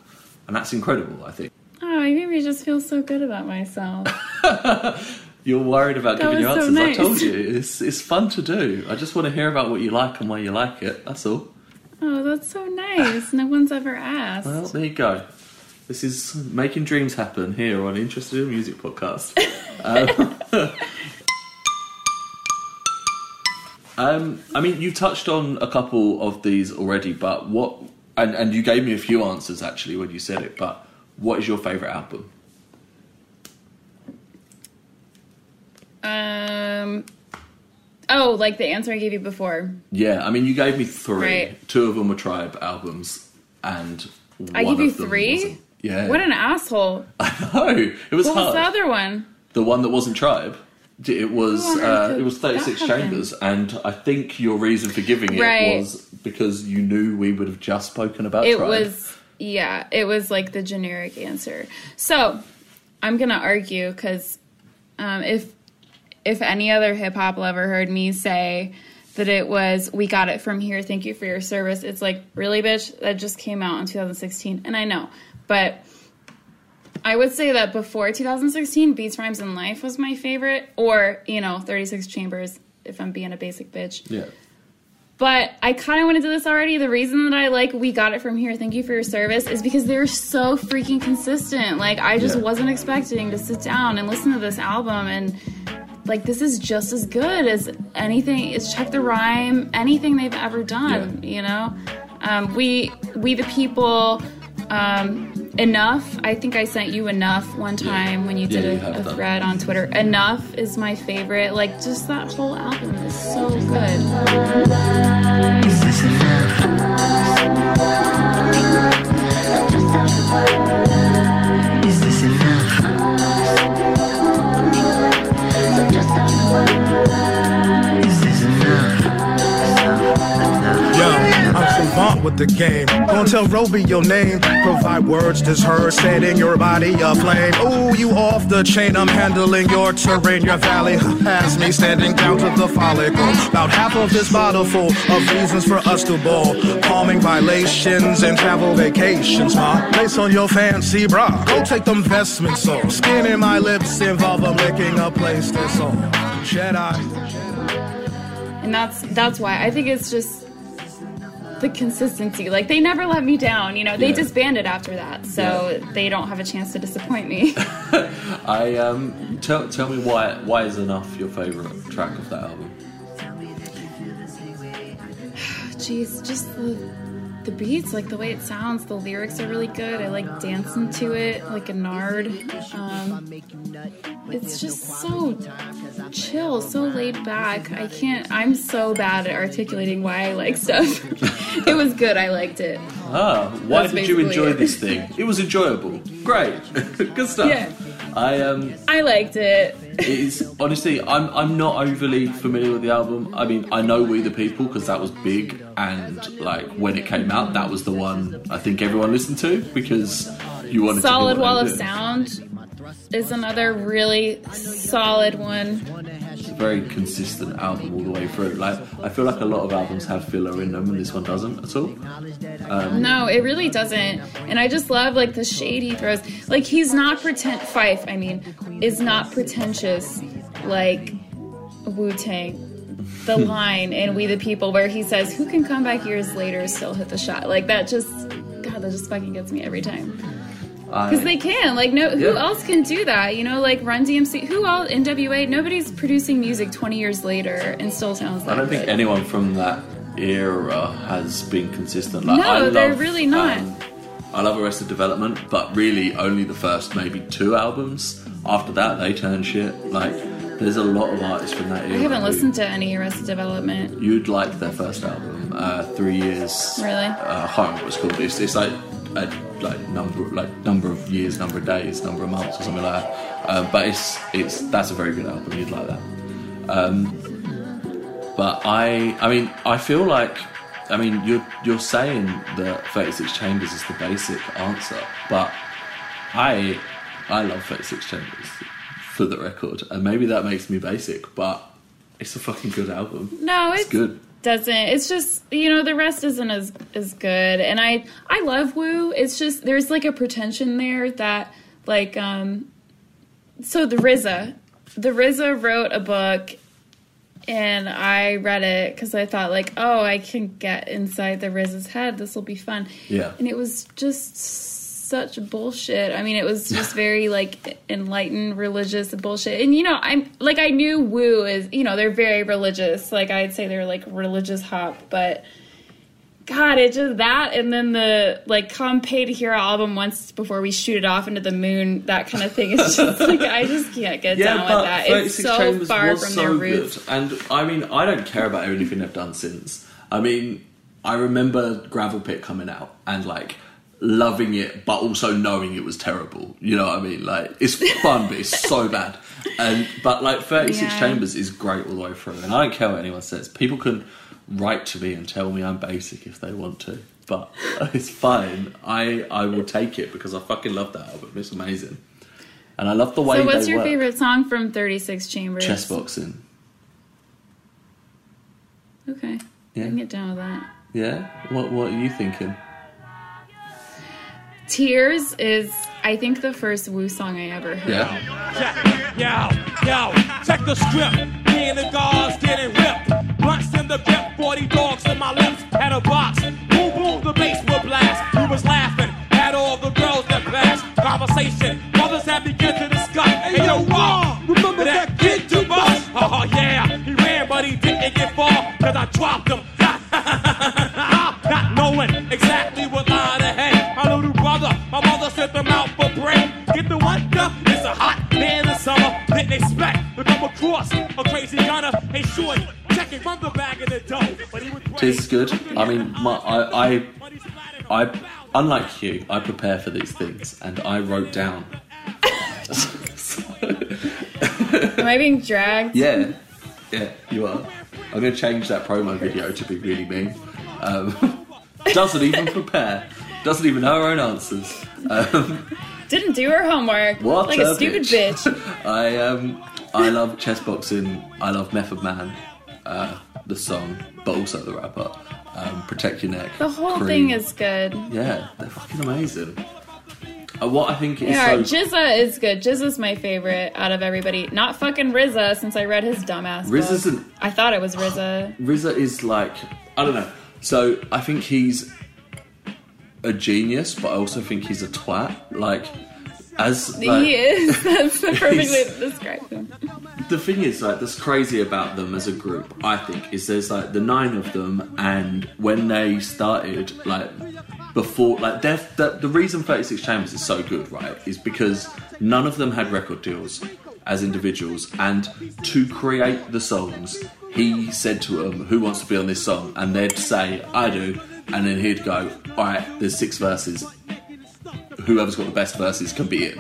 and that's incredible I think Oh, I maybe just feel so good about myself. You're worried about That giving your so answers. I told you it's it's fun to do. I just want to hear about what you like and why you like it. That's all. oh, that's so nice. No one's ever asked. Well, there you go. This is making dreams happen here on Interested in Music podcast. um, um, I mean, you touched on a couple of these already, but what? And and you gave me a few answers actually when you said it. But what is your favorite album? Um. Oh, like the answer I gave you before. Yeah, I mean, you gave me three. Right. Two of them were Tribe albums, and I gave you three? Yeah, What an asshole. I know it was What was hard. the other one? The one that wasn't Tribe. It was on uh, it was thirty six that have been? chambers, and I think your reason for giving it Right. was because you knew we would have just spoken about It Tribe. was, yeah, it was like the generic answer. So I'm gonna argue because um, if if any other hip hop lover heard me say that it was we got it from here. Thank you for your service. It's like really, bitch. That just came out in 2016, and I know, but I would say that before 2016, Beats, Rhymes, and Life was my favorite, or you know, 36 Chambers. If I'm being a basic bitch, Yeah. but I kind of went into this already. The reason that I like We Got It From Here, Thank You for Your Service, is because they're so freaking consistent. Like, I just Yeah. wasn't expecting to sit down and listen to this album and, like, this is just as good as anything, it's Check the Rhyme, anything they've ever done, you know? Um, we, we the People, um, Enough, I think I sent you Enough one time when you did Yeah, you a, a thread on Twitter. Enough is my favorite. Like, just that whole album is so good. Is this enough? Is I'm with the game. Gonna tell Roby your name. Provide words that's heard, setting your body aflame. Ooh, you off the chain. I'm handling your terrain. Your valley has me standing down to the follicle. About half of this bottle full of reasons for us to ball. Calming violations and travel vacations, ma. Place on your fancy bra. Go take them vestments off. Skin in my lips involve them licking a place that's on. Jedi. and that's that's why I think it's just the consistency. Like they never let me down. You know, they Yeah. disbanded after that, so they don't have a chance to disappoint me. I um tell tell me why why is enough your favorite track of that album? Jeez, just the the beats, like the way it sounds, the lyrics are really good. I like dancing to it like a nard. Um, it's just so chill, so laid back. I can't. I'm so bad at articulating why I like stuff. it was good. I liked it. Ah, why did you enjoy it. this thing? It was enjoyable. Great, good stuff. Yeah. I um, I liked it. it's honestly, I'm I'm not overly familiar with the album. I mean, I know We the People because that was big, and like when it came out, that was the one I think everyone listened to because you wanted Solid to Wall of. Sound is another really solid one. Very consistent album all the way through. Like I feel like a lot of albums have filler in them, and this one doesn't at all. Um, no, it really doesn't. And I just love like the shade he throws. Like he's not pretend Fife, I mean, is not pretentious like Wu Tang. The line in We the People where he says, Who can come back years later still hit the shot? Like that just God, that just fucking gets me every time. I- Because they can. Like no who Yeah. else can do that? You know, like Run DMC who all NWA, nobody's producing music twenty years later and still sounds like I don't think anyone from that era has been consistent. Like, No, I love, they're really not. um, I love Arrested Development, but really only the first maybe two albums. After that, they turn shit. Like, there's a lot of artists from that era. I haven't listened to any Arrested Development. You'd like their first album, uh, Three Years. Really? Uh, I can't remember what it's called. It's, it's like a like number like number of years, number of days, number of months, or something like that. Um, but it's it's that's a very good album. You'd like that. Um, but I I mean I feel like I mean you're you're saying that 36 Chambers is the basic answer, but I I love 36 Chambers for the record, and maybe that makes me basic, but it's a fucking good album. No, It's it's, good. Doesn't it's just you know the rest isn't as as good, and I I love Wu. It's just there's like a pretension there that like um so the RZA, the RZA wrote a book, and I read it because I thought like oh I can get inside the RZA's head. This will be fun. Yeah. and it was just such bullshit. I mean, it was just very like enlightened religious bullshit. And you know, I'm like I knew Wu is you know they're very religious. Like I'd say they're like religious hop, but God, it just that and then the like come pay to hear album once before we shoot it off into the moon. That kind of thing is just like I just can't get down with that. It's so Chambers far was from so their roots. good. And I mean, I don't care about anything they've done since. I mean, I remember Gravel Pit coming out and like loving it, but also knowing it was terrible. You know what I mean? Like it's fun, but it's so bad. And but like 36 Yeah. Chambers is great all the way through, and I don't care what anyone says. People can write to me and tell me I'm basic if they want to. But it's fine. I I will take it because I fucking love that album. It's amazing, and I love the way. So what's your work. favorite song from Thirty Six Chambers? Chess boxing. Okay. I can get down with that. Yeah. What What are you thinking? Tears is, I think, the first Wu song I ever heard. Yeah. Yo, yo, check the script. Me and the guards getting ripped. Blunts in the grip, 40 dogs in my lips. Had a box. Boom, boom, the bass will blast. We was laughing at all the girls that passed. Conversation, mothers had begun to discuss. Hey, yo, Raw, remember that kid to bus? Oh, uh-huh, yeah, he ran, but he didn't get far. Cause I dropped him. Not knowing exactly what line to hang. My my mother sent them out for break. Get the what? The? It's a hot day in the summer. Didn't expect to come across a crazy gunner. Hey, shorty, check it from the bag of the dough. But he was Tears is good. I mean, my, I, I, I, unlike you, I prepare for these things, and I wrote down. Am I being dragged? Yeah, yeah, you are. I'm going to change that promo video to be really mean. Um, doesn't even prepare. Doesn't even know her own answers. Um, Didn't do her homework. what like a, stupid bitch. I um, I love chess boxing. I love Method Man, uh, the song, but also the rapper. Um, Protect your neck. The whole Cream. thing is good. Yeah, they're fucking amazing. Uh, what I think is Yeah, so GZA is good. GZA's my favorite out of everybody. Not fucking RZA, since I read his dumbass. Book. an- I thought it was RZA. RZA is like I don't know. So I think he's a genius, but I also think he's a twat. Like as like, he is. That's the perfect way to describe him. the thing is like that's crazy about them as a group i think is there's like the nine of them and when they started like before like they're, the, the reason 36 chambers is so good right is because none of them had record deals as individuals and to create the songs he said to them who wants to be on this song and they'd say i do and then he'd go all right there's six verses. Whoever's got the best verses can be it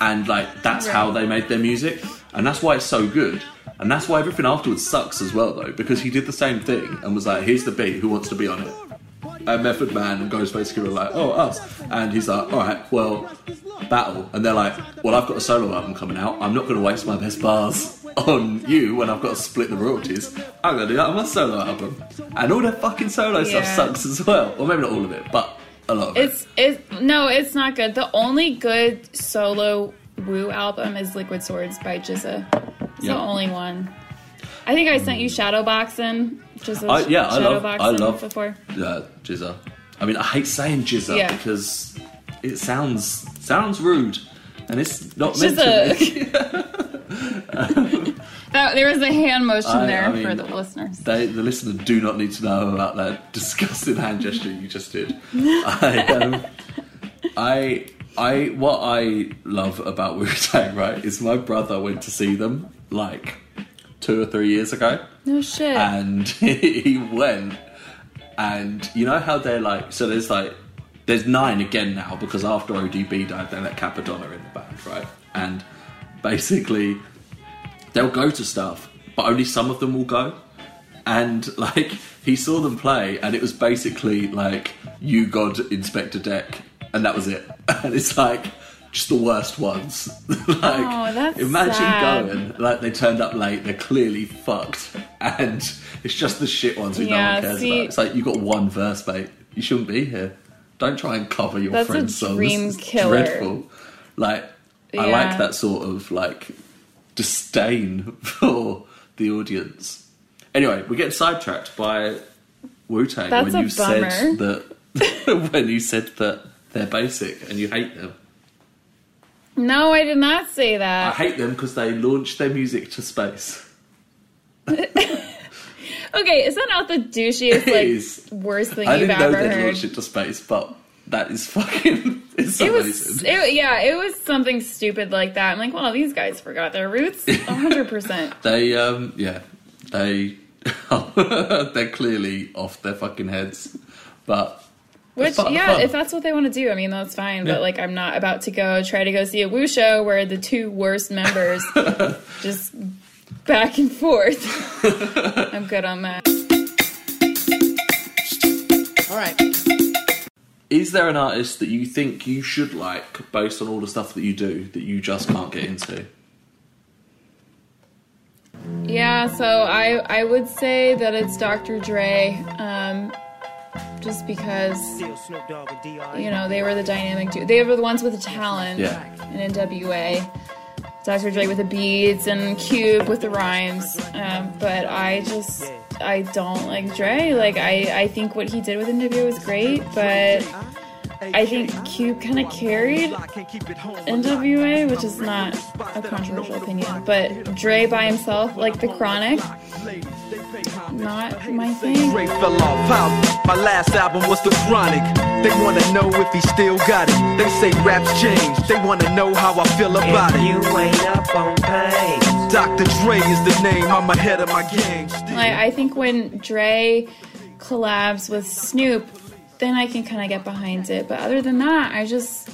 and like that's how they made their music. And that's why it's so good. And that's why everything afterwards sucks as well though because he did the same thing and was like here's the beat. Who wants to be on it and Method Man and Ghostface were like oh us and he's like alright well battle and they're like well I've got a solo album coming out I'm not going to waste my best bars on you when I've got to split the royalties I'm going to do that on my solo album and all their fucking solo stuff sucks as well or maybe not all of it but a lot of it It's it's no, it's not good. The only good solo Wu album is Liquid Swords by GZA. It's Yeah. the only one. I think I sent you hmm. Shadowboxing. I- yeah, I love- I love- before. uh, GZA. I mean, I hate saying GZA Yeah. because it sounds sounds rude, and it's not meant to be. That, there was a hand motion I- there I mean, for the listeners. They, the listener, do not need to know about that disgusting hand gesture you just did. I, um, I, I, what I love about Wu Tang, right, is my brother went to see them like two or three years ago. No shit. and he went and you know how they're like so there's like there's nine again now because after ODB died they let Cappadonna in the band right? And basically they'll go to stuff but only some of them will go. And like he saw them play and it was basically like you God Inspectah Deck and that was it. And it's like just the worst ones like Oh, imagine sad. going like they turned up late they're clearly fucked and it's just the shit ones who no Yeah, one cares see- about it's like you got one verse mate you shouldn't be here don't try and cover your That's a friend's songs dream It's killer. dreadful like I like that sort of like disdain for the audience. Anyway, we get sidetracked by Wu Tang when a you said that when you said that they're basic and you hate them. No, I did not say that. I hate them because they launched their music to space. Okay, is that not the douchiest, like, is. worst thing I you've didn't know ever they heard? launched it to space, but that is fucking it's It was, it, yeah, it was something stupid like that. I'm like, well, these guys forgot their roots, 100. percent They um yeah they they're clearly off their fucking heads, but Which, fun- yeah, fun. if that's what they want to do, I mean, that's fine. Yeah. But like, I'm not about to go try to go see a Wu show where the two worst members just back and forth. I'm good on that. All right. Is there an artist that you think you should like based on all the stuff that you do that you just can't get into? Yeah, so I I would say that it's Dr. Dre, um, just because you know they were the dynamic duo. They were the ones with the talent Yeah. in NWA. Dr. Dre with the beats and Cube with the rhymes. Um, but I just I don't like Dre. Like I I think what he did with NWA was great, but I think Cube kind of carried NWA, which is not a controversial opinion. But Dre by himself, like the Chronic, not my thing. Dre fell off. How? My last album was The Chronic. They wanna know if he still got it. They say raps change. They wanna know how I feel about it. You ain't up on page. Dr. Dre is the name. I'm ahead of my game. Like I think when Dre collabs with Snoop, then I can kind of get behind it. But other than that, I just.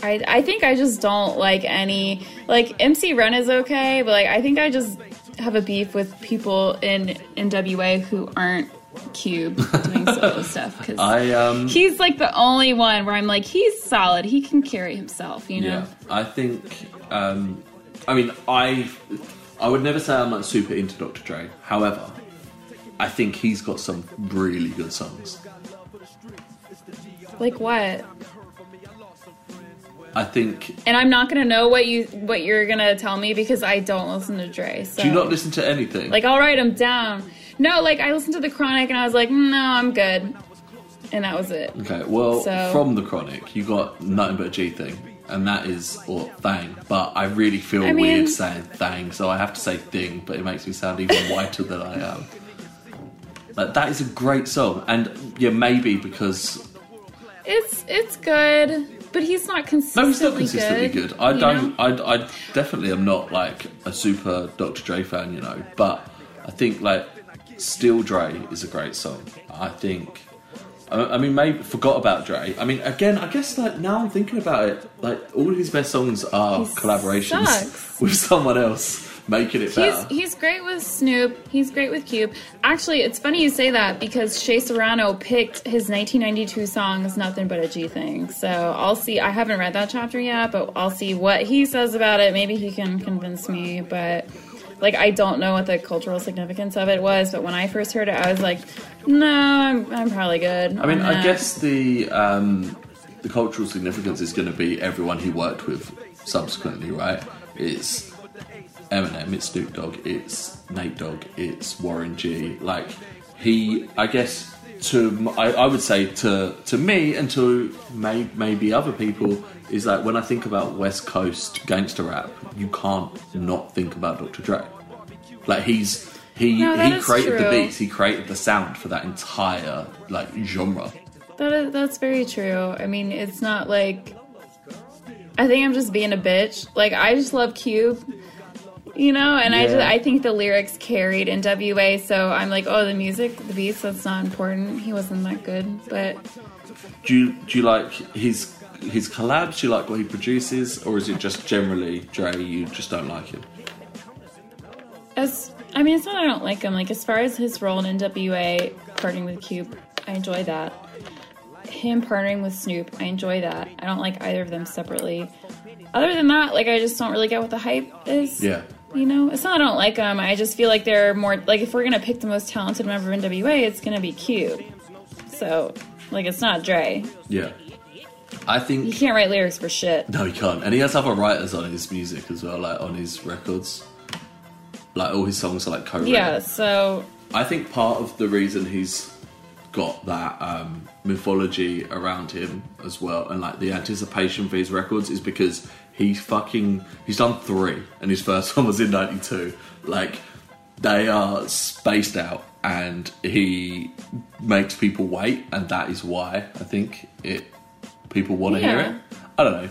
I, I think I just don't like any like MC Ren is okay, but like I think I just have a beef with people in NWA who aren't Cube doing solo stuff because I um he's like the only one where I'm like he's solid, he can carry himself, you know. Yeah, I think. Um, I mean, I I would never say I'm like super into Dr. Dre. However, I think he's got some really good songs. Like what? I think. And I'm not gonna know what you what you're gonna tell me because I don't listen to Dre. So. Do you not listen to anything? Like alright, I'll write them down. No, like I listened to the Chronic and I was like, mm, no, I'm good, and that was it. Okay, well, So- from the Chronic, you got nothing but a G thing, and that is or thing. But I really feel I mean- weird saying thing, so I have to say thing. But it makes me sound even whiter than I am. Like that is a great song, and yeah, maybe because It's it's good, but he's not consistently good. No, he's not consistently good. I don't. I, I definitely am not like a super Dr. Dre fan, you know. But I think like Still Dre is a great song. I think. I, I mean, maybe forgot about Dre. I mean, again, I guess like now I'm thinking about it, like all of his best songs are collaborations sucks. with someone else, making it He's better. he's great with Snoop. He's great with Cube. Actually, it's funny you say that because Shea Serrano picked his 1992 songs "Nothing But a G Thing." So I'll see. I haven't read that chapter yet, but I'll see what he says about it. Maybe he can convince me. But like, I don't know what the cultural significance of it was. But when I first heard it, I was like, "No, I'm, I'm probably good." I mean, I guess the um, the cultural significance is going to be everyone he worked with subsequently, right? It's Eminem, it's Snoop Dogg, it's Nate Dogg, it's Warren G. Like he, I guess, to I would say to to me and to may, maybe other people is like when I think about West Coast gangster rap, you can't not think about Dr. Dre. Like he's he No, he created the beats, he created the sound for that entire like genre. That is, that's very true. I mean, it's not like I think I'm just being a bitch. Like I just love Cube, you know, and I just I think the lyrics carried NWA So I'm like, oh, the music, the beats, that's not important. He wasn't that good, but Do you do you like his his collabs? Do you like what he produces, or is it just generally Dre? You just don't like him. as I mean, it's not I don't like him. Like as far as his role in NWA, partnering with Cube, I enjoy that. Him partnering with Snoop, I enjoy that. I don't like either of them separately. Other than that, like I just don't really get what the hype is. Yeah. You know, it's not I don't like them. I just feel like they're more like if we're gonna pick the most talented member of NWA, it's gonna be Cube. So, like, it's not Dre. Yeah. I think He can't write lyrics for shit. no, he can't, and he has other writers on his music as well, like on his records. Like all his songs are like co-written. Yeah. So I think part of the reason he's got that um, mythology around him as well, and like the anticipation for his records, is because he fucking he's done three, and his first one was in '92. Like they are spaced out, and he makes people wait, and that is why I think it people want to hear it. I don't know.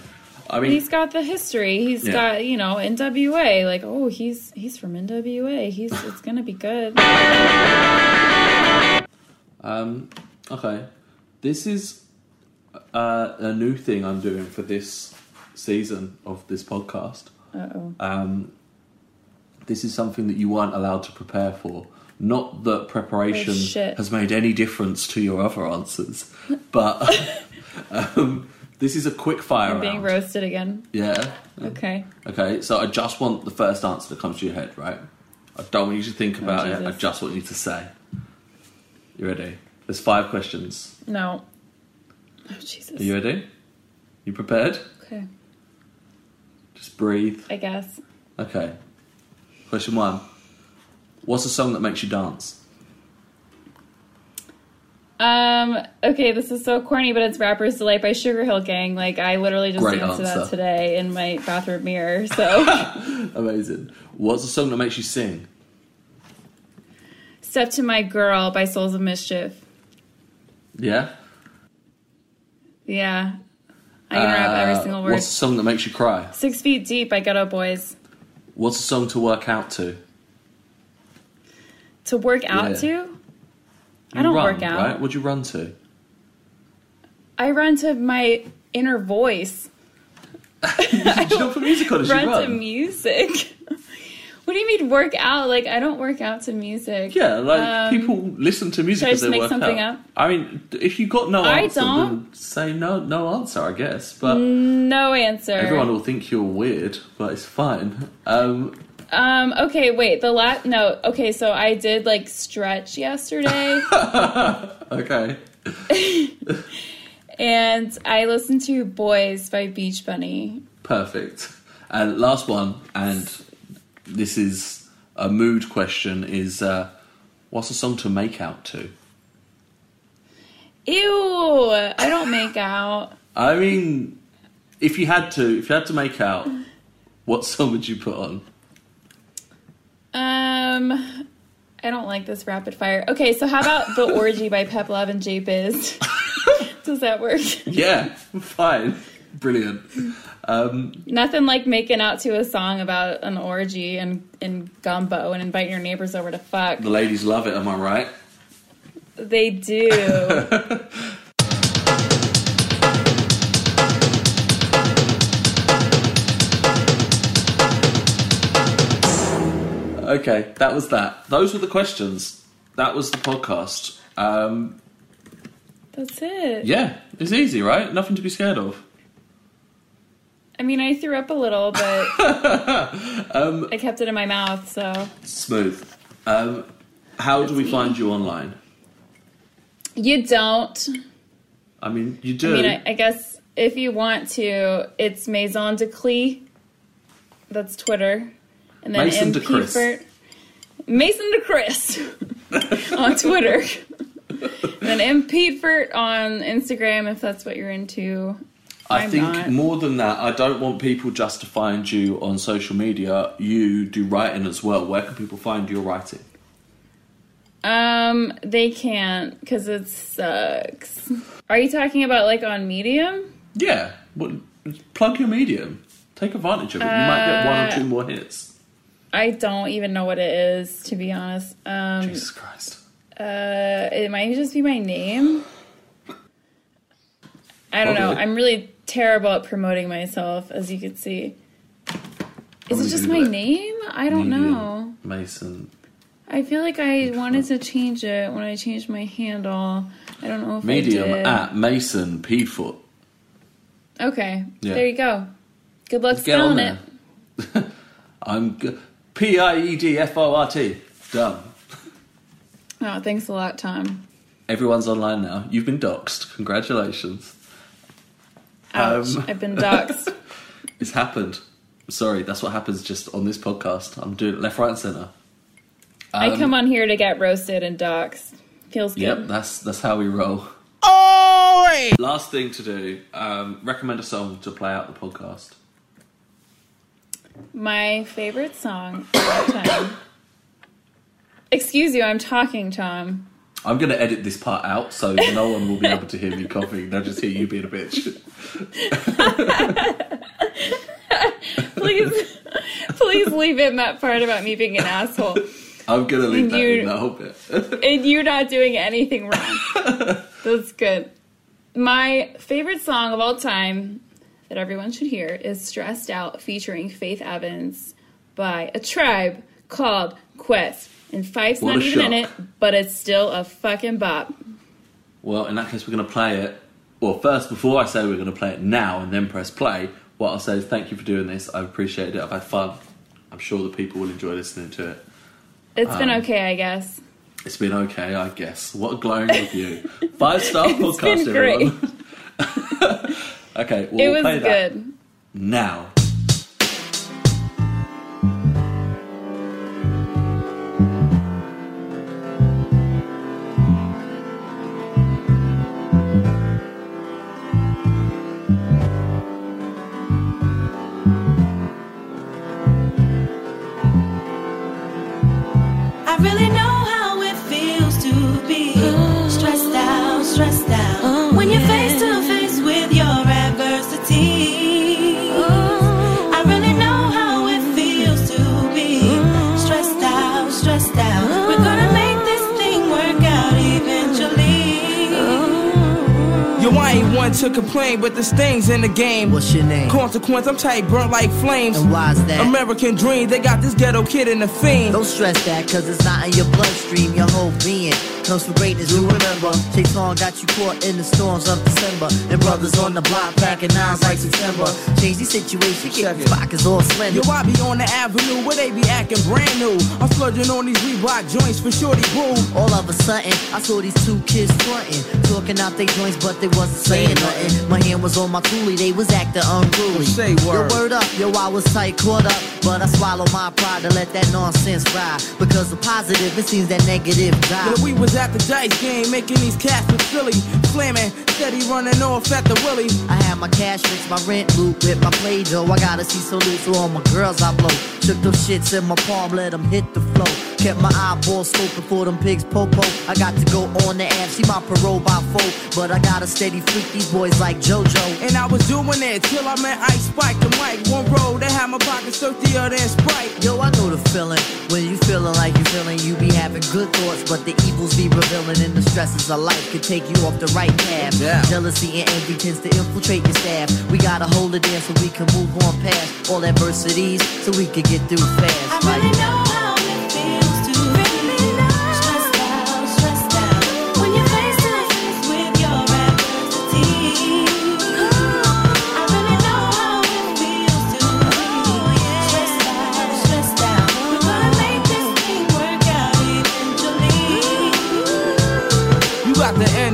I mean, he's got the history. He's Yeah. got you know NWA. Like, oh, he's he's from NWA. He's it's gonna be good. Um, okay, this is uh, a new thing I'm doing for this season of this podcast. Uh oh. Um, this is something that you weren't allowed to prepare for. Not that preparation Oh, has made any difference to your other answers, but um, This is a quick fire I'm being round. roasted again. Yeah. Okay. Okay, so I just want the first answer that comes to your head, right? I don't want you to think about it. I Oh, just want you to say. You ready? There's five questions. No. Oh Jesus. Are you ready? You prepared? Okay. Just breathe. I guess. Okay. Question one. What's a song that makes you dance? Um. Okay, this is so corny, but it's "Rapper's Delight" by Sugar Hill Gang. Like I literally just Great danced to that answer. today in my bathroom mirror. So, Amazing. What's a song that makes you sing? "Step to My Girl" by Souls of Mischief. Yeah? Yeah, I can rap every Uh, single word. What's a song that makes you cry? Six Feet Deep by Geto Boys. What's a song to work out to? To work out Yeah. to? I don't run, work out. Right? What'd you run to? I run to my inner voice. you don't put music on as you run, to music. what do you mean work out? Like I don't work out to music. Yeah, like Um, people listen to music as they make work something out. up? I mean, if you got no I answer, don't. say no, no answer. I guess, but No answer. everyone will think you're weird, but it's fine. Um, Um. Okay. Wait. The last. No. Okay. So I did like stretch yesterday, okay. and I listened to "Boys" by Beach Bunny. Perfect. And last one, and this is a mood question: is uh, what's a song to make out to? Ew! I don't make out. I mean, if you had to, if you had to make out, what song would you put on? Um. I don't like this rapid fire. Okay, so how about "The Orgy" by Pep Love and J Biz? Does that work? Yeah, fine, brilliant. Um, Nothing like making out to a song about an orgy and, and gumbo and inviting your neighbors over to fuck. the ladies love it. Am I right? They do. Okay, that was that. Those were the questions. That was the podcast. Um, That's it. yeah, it's easy, right? Nothing to be scared of. I mean, I threw up a little, but Um, I kept it in my mouth, so. Smooth. Um, how do we find you online? You don't. I mean, you do. I mean, I, I guess if you want to, it's Maison de Clee. That's Twitter. And then Mason de MP Chris. for- Mason de Chris on Twitter. and then MP Fert on Instagram if that's what you're into. I I'm think not. more than that, I don't want people just to find you on social media. You do writing as well. Where can people find your writing? Um, they can't because it sucks. Are you talking about like on Medium? Yeah, well, plug your medium. Take advantage of it. You might get one or Uh, two more hits. I don't even know what it is to be honest. Um, Jesus Christ. Uh, it might just be my name. I don't know. I'm really terrible at promoting myself, as you can see. Is it just my name? I don't know. Mason. I feel like I wanted to change it when I changed my handle. I don't know if Medium I did. at Mason Piedfort. Okay, Yeah. there you go. Good luck Get on spelling it. I'm g- P I E D F O R T. Done. Oh, thanks a lot, Tom. Everyone's online now. You've been doxxed. Congratulations. Ouch, Um, I've been doxxed. It's happened. Sorry, that's what happens just on this podcast. I'm doing it left, right, and centre. I Um, come on here to get roasted and doxxed. Feels good. Yep, that's that's how we roll. Oh! Last thing to do, um, recommend a song to play out the podcast. My favorite song of all time. Excuse you, I'm talking, Tom. I'm going to edit this part out so no one will be able to hear me coughing. They'll just hear you being a bitch. Please, please leave in that part about me being an asshole I'm going to leave that You- in that whole bit. and you're not doing anything wrong. That's good. My favorite song of all time that everyone should hear is Stressed Out featuring Faith Evans by a tribe called Quest. And Fife's What not even in it, but it's still a fucking bop. well, in that case, we're going to play it well, first, before I say we're going to play it now and then press play, what I'll say is thank you for doing this. I've appreciated it. I've had fun. I'm sure the people will enjoy listening to it. It's been Um, okay, I guess. It's been okay, I guess. What a glowing review. Five star podcast, been great. everyone. okay, we'll it was play that good. now. Complain, but there's things in the game. What's your name? Consequence, I'm tight, burnt like flames. And why's that? American dream, they got this ghetto kid in the fiend. Don't stress that, cause it's not in your bloodstream, your whole being comes from greatness, you remember. Chase on got you caught in the storms of December. And brothers on the block packing nines like September. Change the situation, keep the pockets all slender. Yo, I be on the avenue where they be acting brand new. I'm splurging on these Reebok joints for shorty boo. All of a sudden, I saw these two kids fronting, talking out their joints, but they wasn't saying nothing. My hand was on my coolie, they was acting unruly. Say word. Yo, word up, yo, I was tight, caught up, but I swallowed my pride to let that nonsense ride. Because the positive, it seems that negative die. Yo, we was at the dice game, making these cats look silly. Slamming, steady running off at the willy. I had my cash fix, my rent loop with my play dough. I gotta see salute to all my girls I blow. Shook those shits in my palm, let them hit the flow. Kept my eyeballs scoping for them pigs popo. I got to go on the app, see my parole by four. But I got a steady freak these boys like JoJo. And I was doing it till I met Ice Spike and Mike. One road, they had my pockets dirtier than Sprite. Yo, I know the feeling. When you feeling like you feeling, you be having good thoughts, but the evils be revealing, and the stresses of life could take you off the right path. Yeah. Jealousy and envy tends to infiltrate your staff. We gotta hold it in so we can move on past all adversities, so we can get through fast. I really know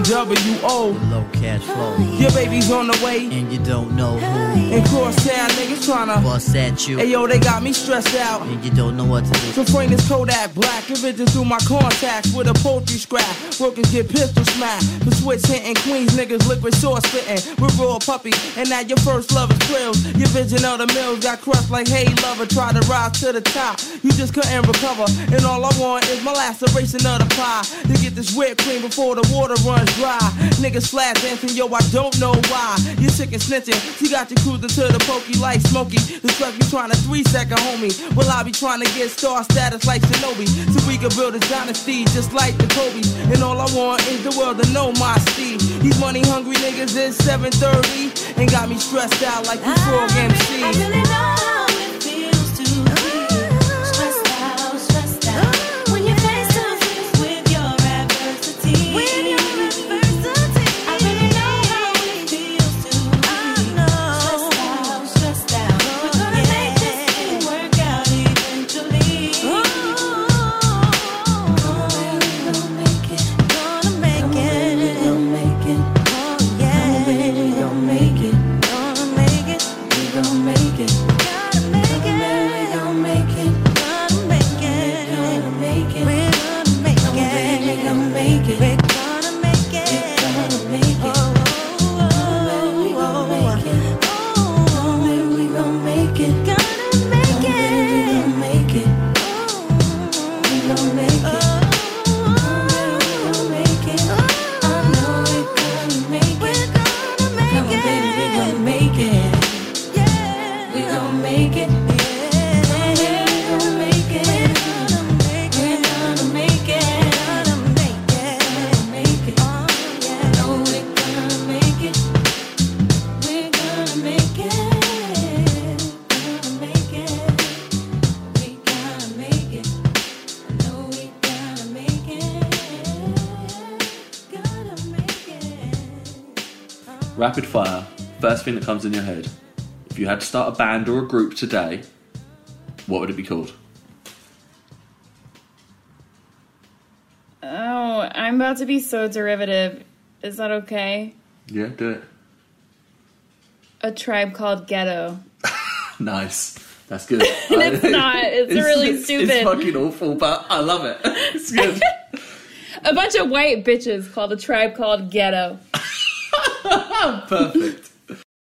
NWO. Cash flow. Your baby's on the way. And you don't know who. And crosstown niggas tryna Bust at you. Hey yo, they got me stressed out. And you don't know what to do. So frame this Kodak black vision through my contacts with a poultry scrap. Workers get pistol smacked. The switch hitting Queens niggas liquid sauce spitting with raw puppy. And now your first love is thrills. Your vision of the mills got crushed like hey lover. Try to rise to the top. You just couldn't recover. And all I want is my laceration of the pie. To get this whipped cream before the water runs dry. Niggas flat dancing, yo, I don't know why. You sick and snitching. She got you cruising to the pokey like Smokey. The truck you trying to three second homie. Well, I be trying to get star status like Shinobi. So we can build a dynasty just like the Kobe. And all I want is the world to know my speed. These money hungry niggas is 730 and got me stressed out like you ah, frog I MCs. really know how had to start a band or a group today, what would it be called? Oh, I'm about to be so derivative. Is that okay? Yeah, do it. A tribe called Ghetto. Nice. That's good. It's not. It's really It's stupid. It's fucking awful, but I love it. It's good. A bunch of white bitches called a tribe called Ghetto. Perfect.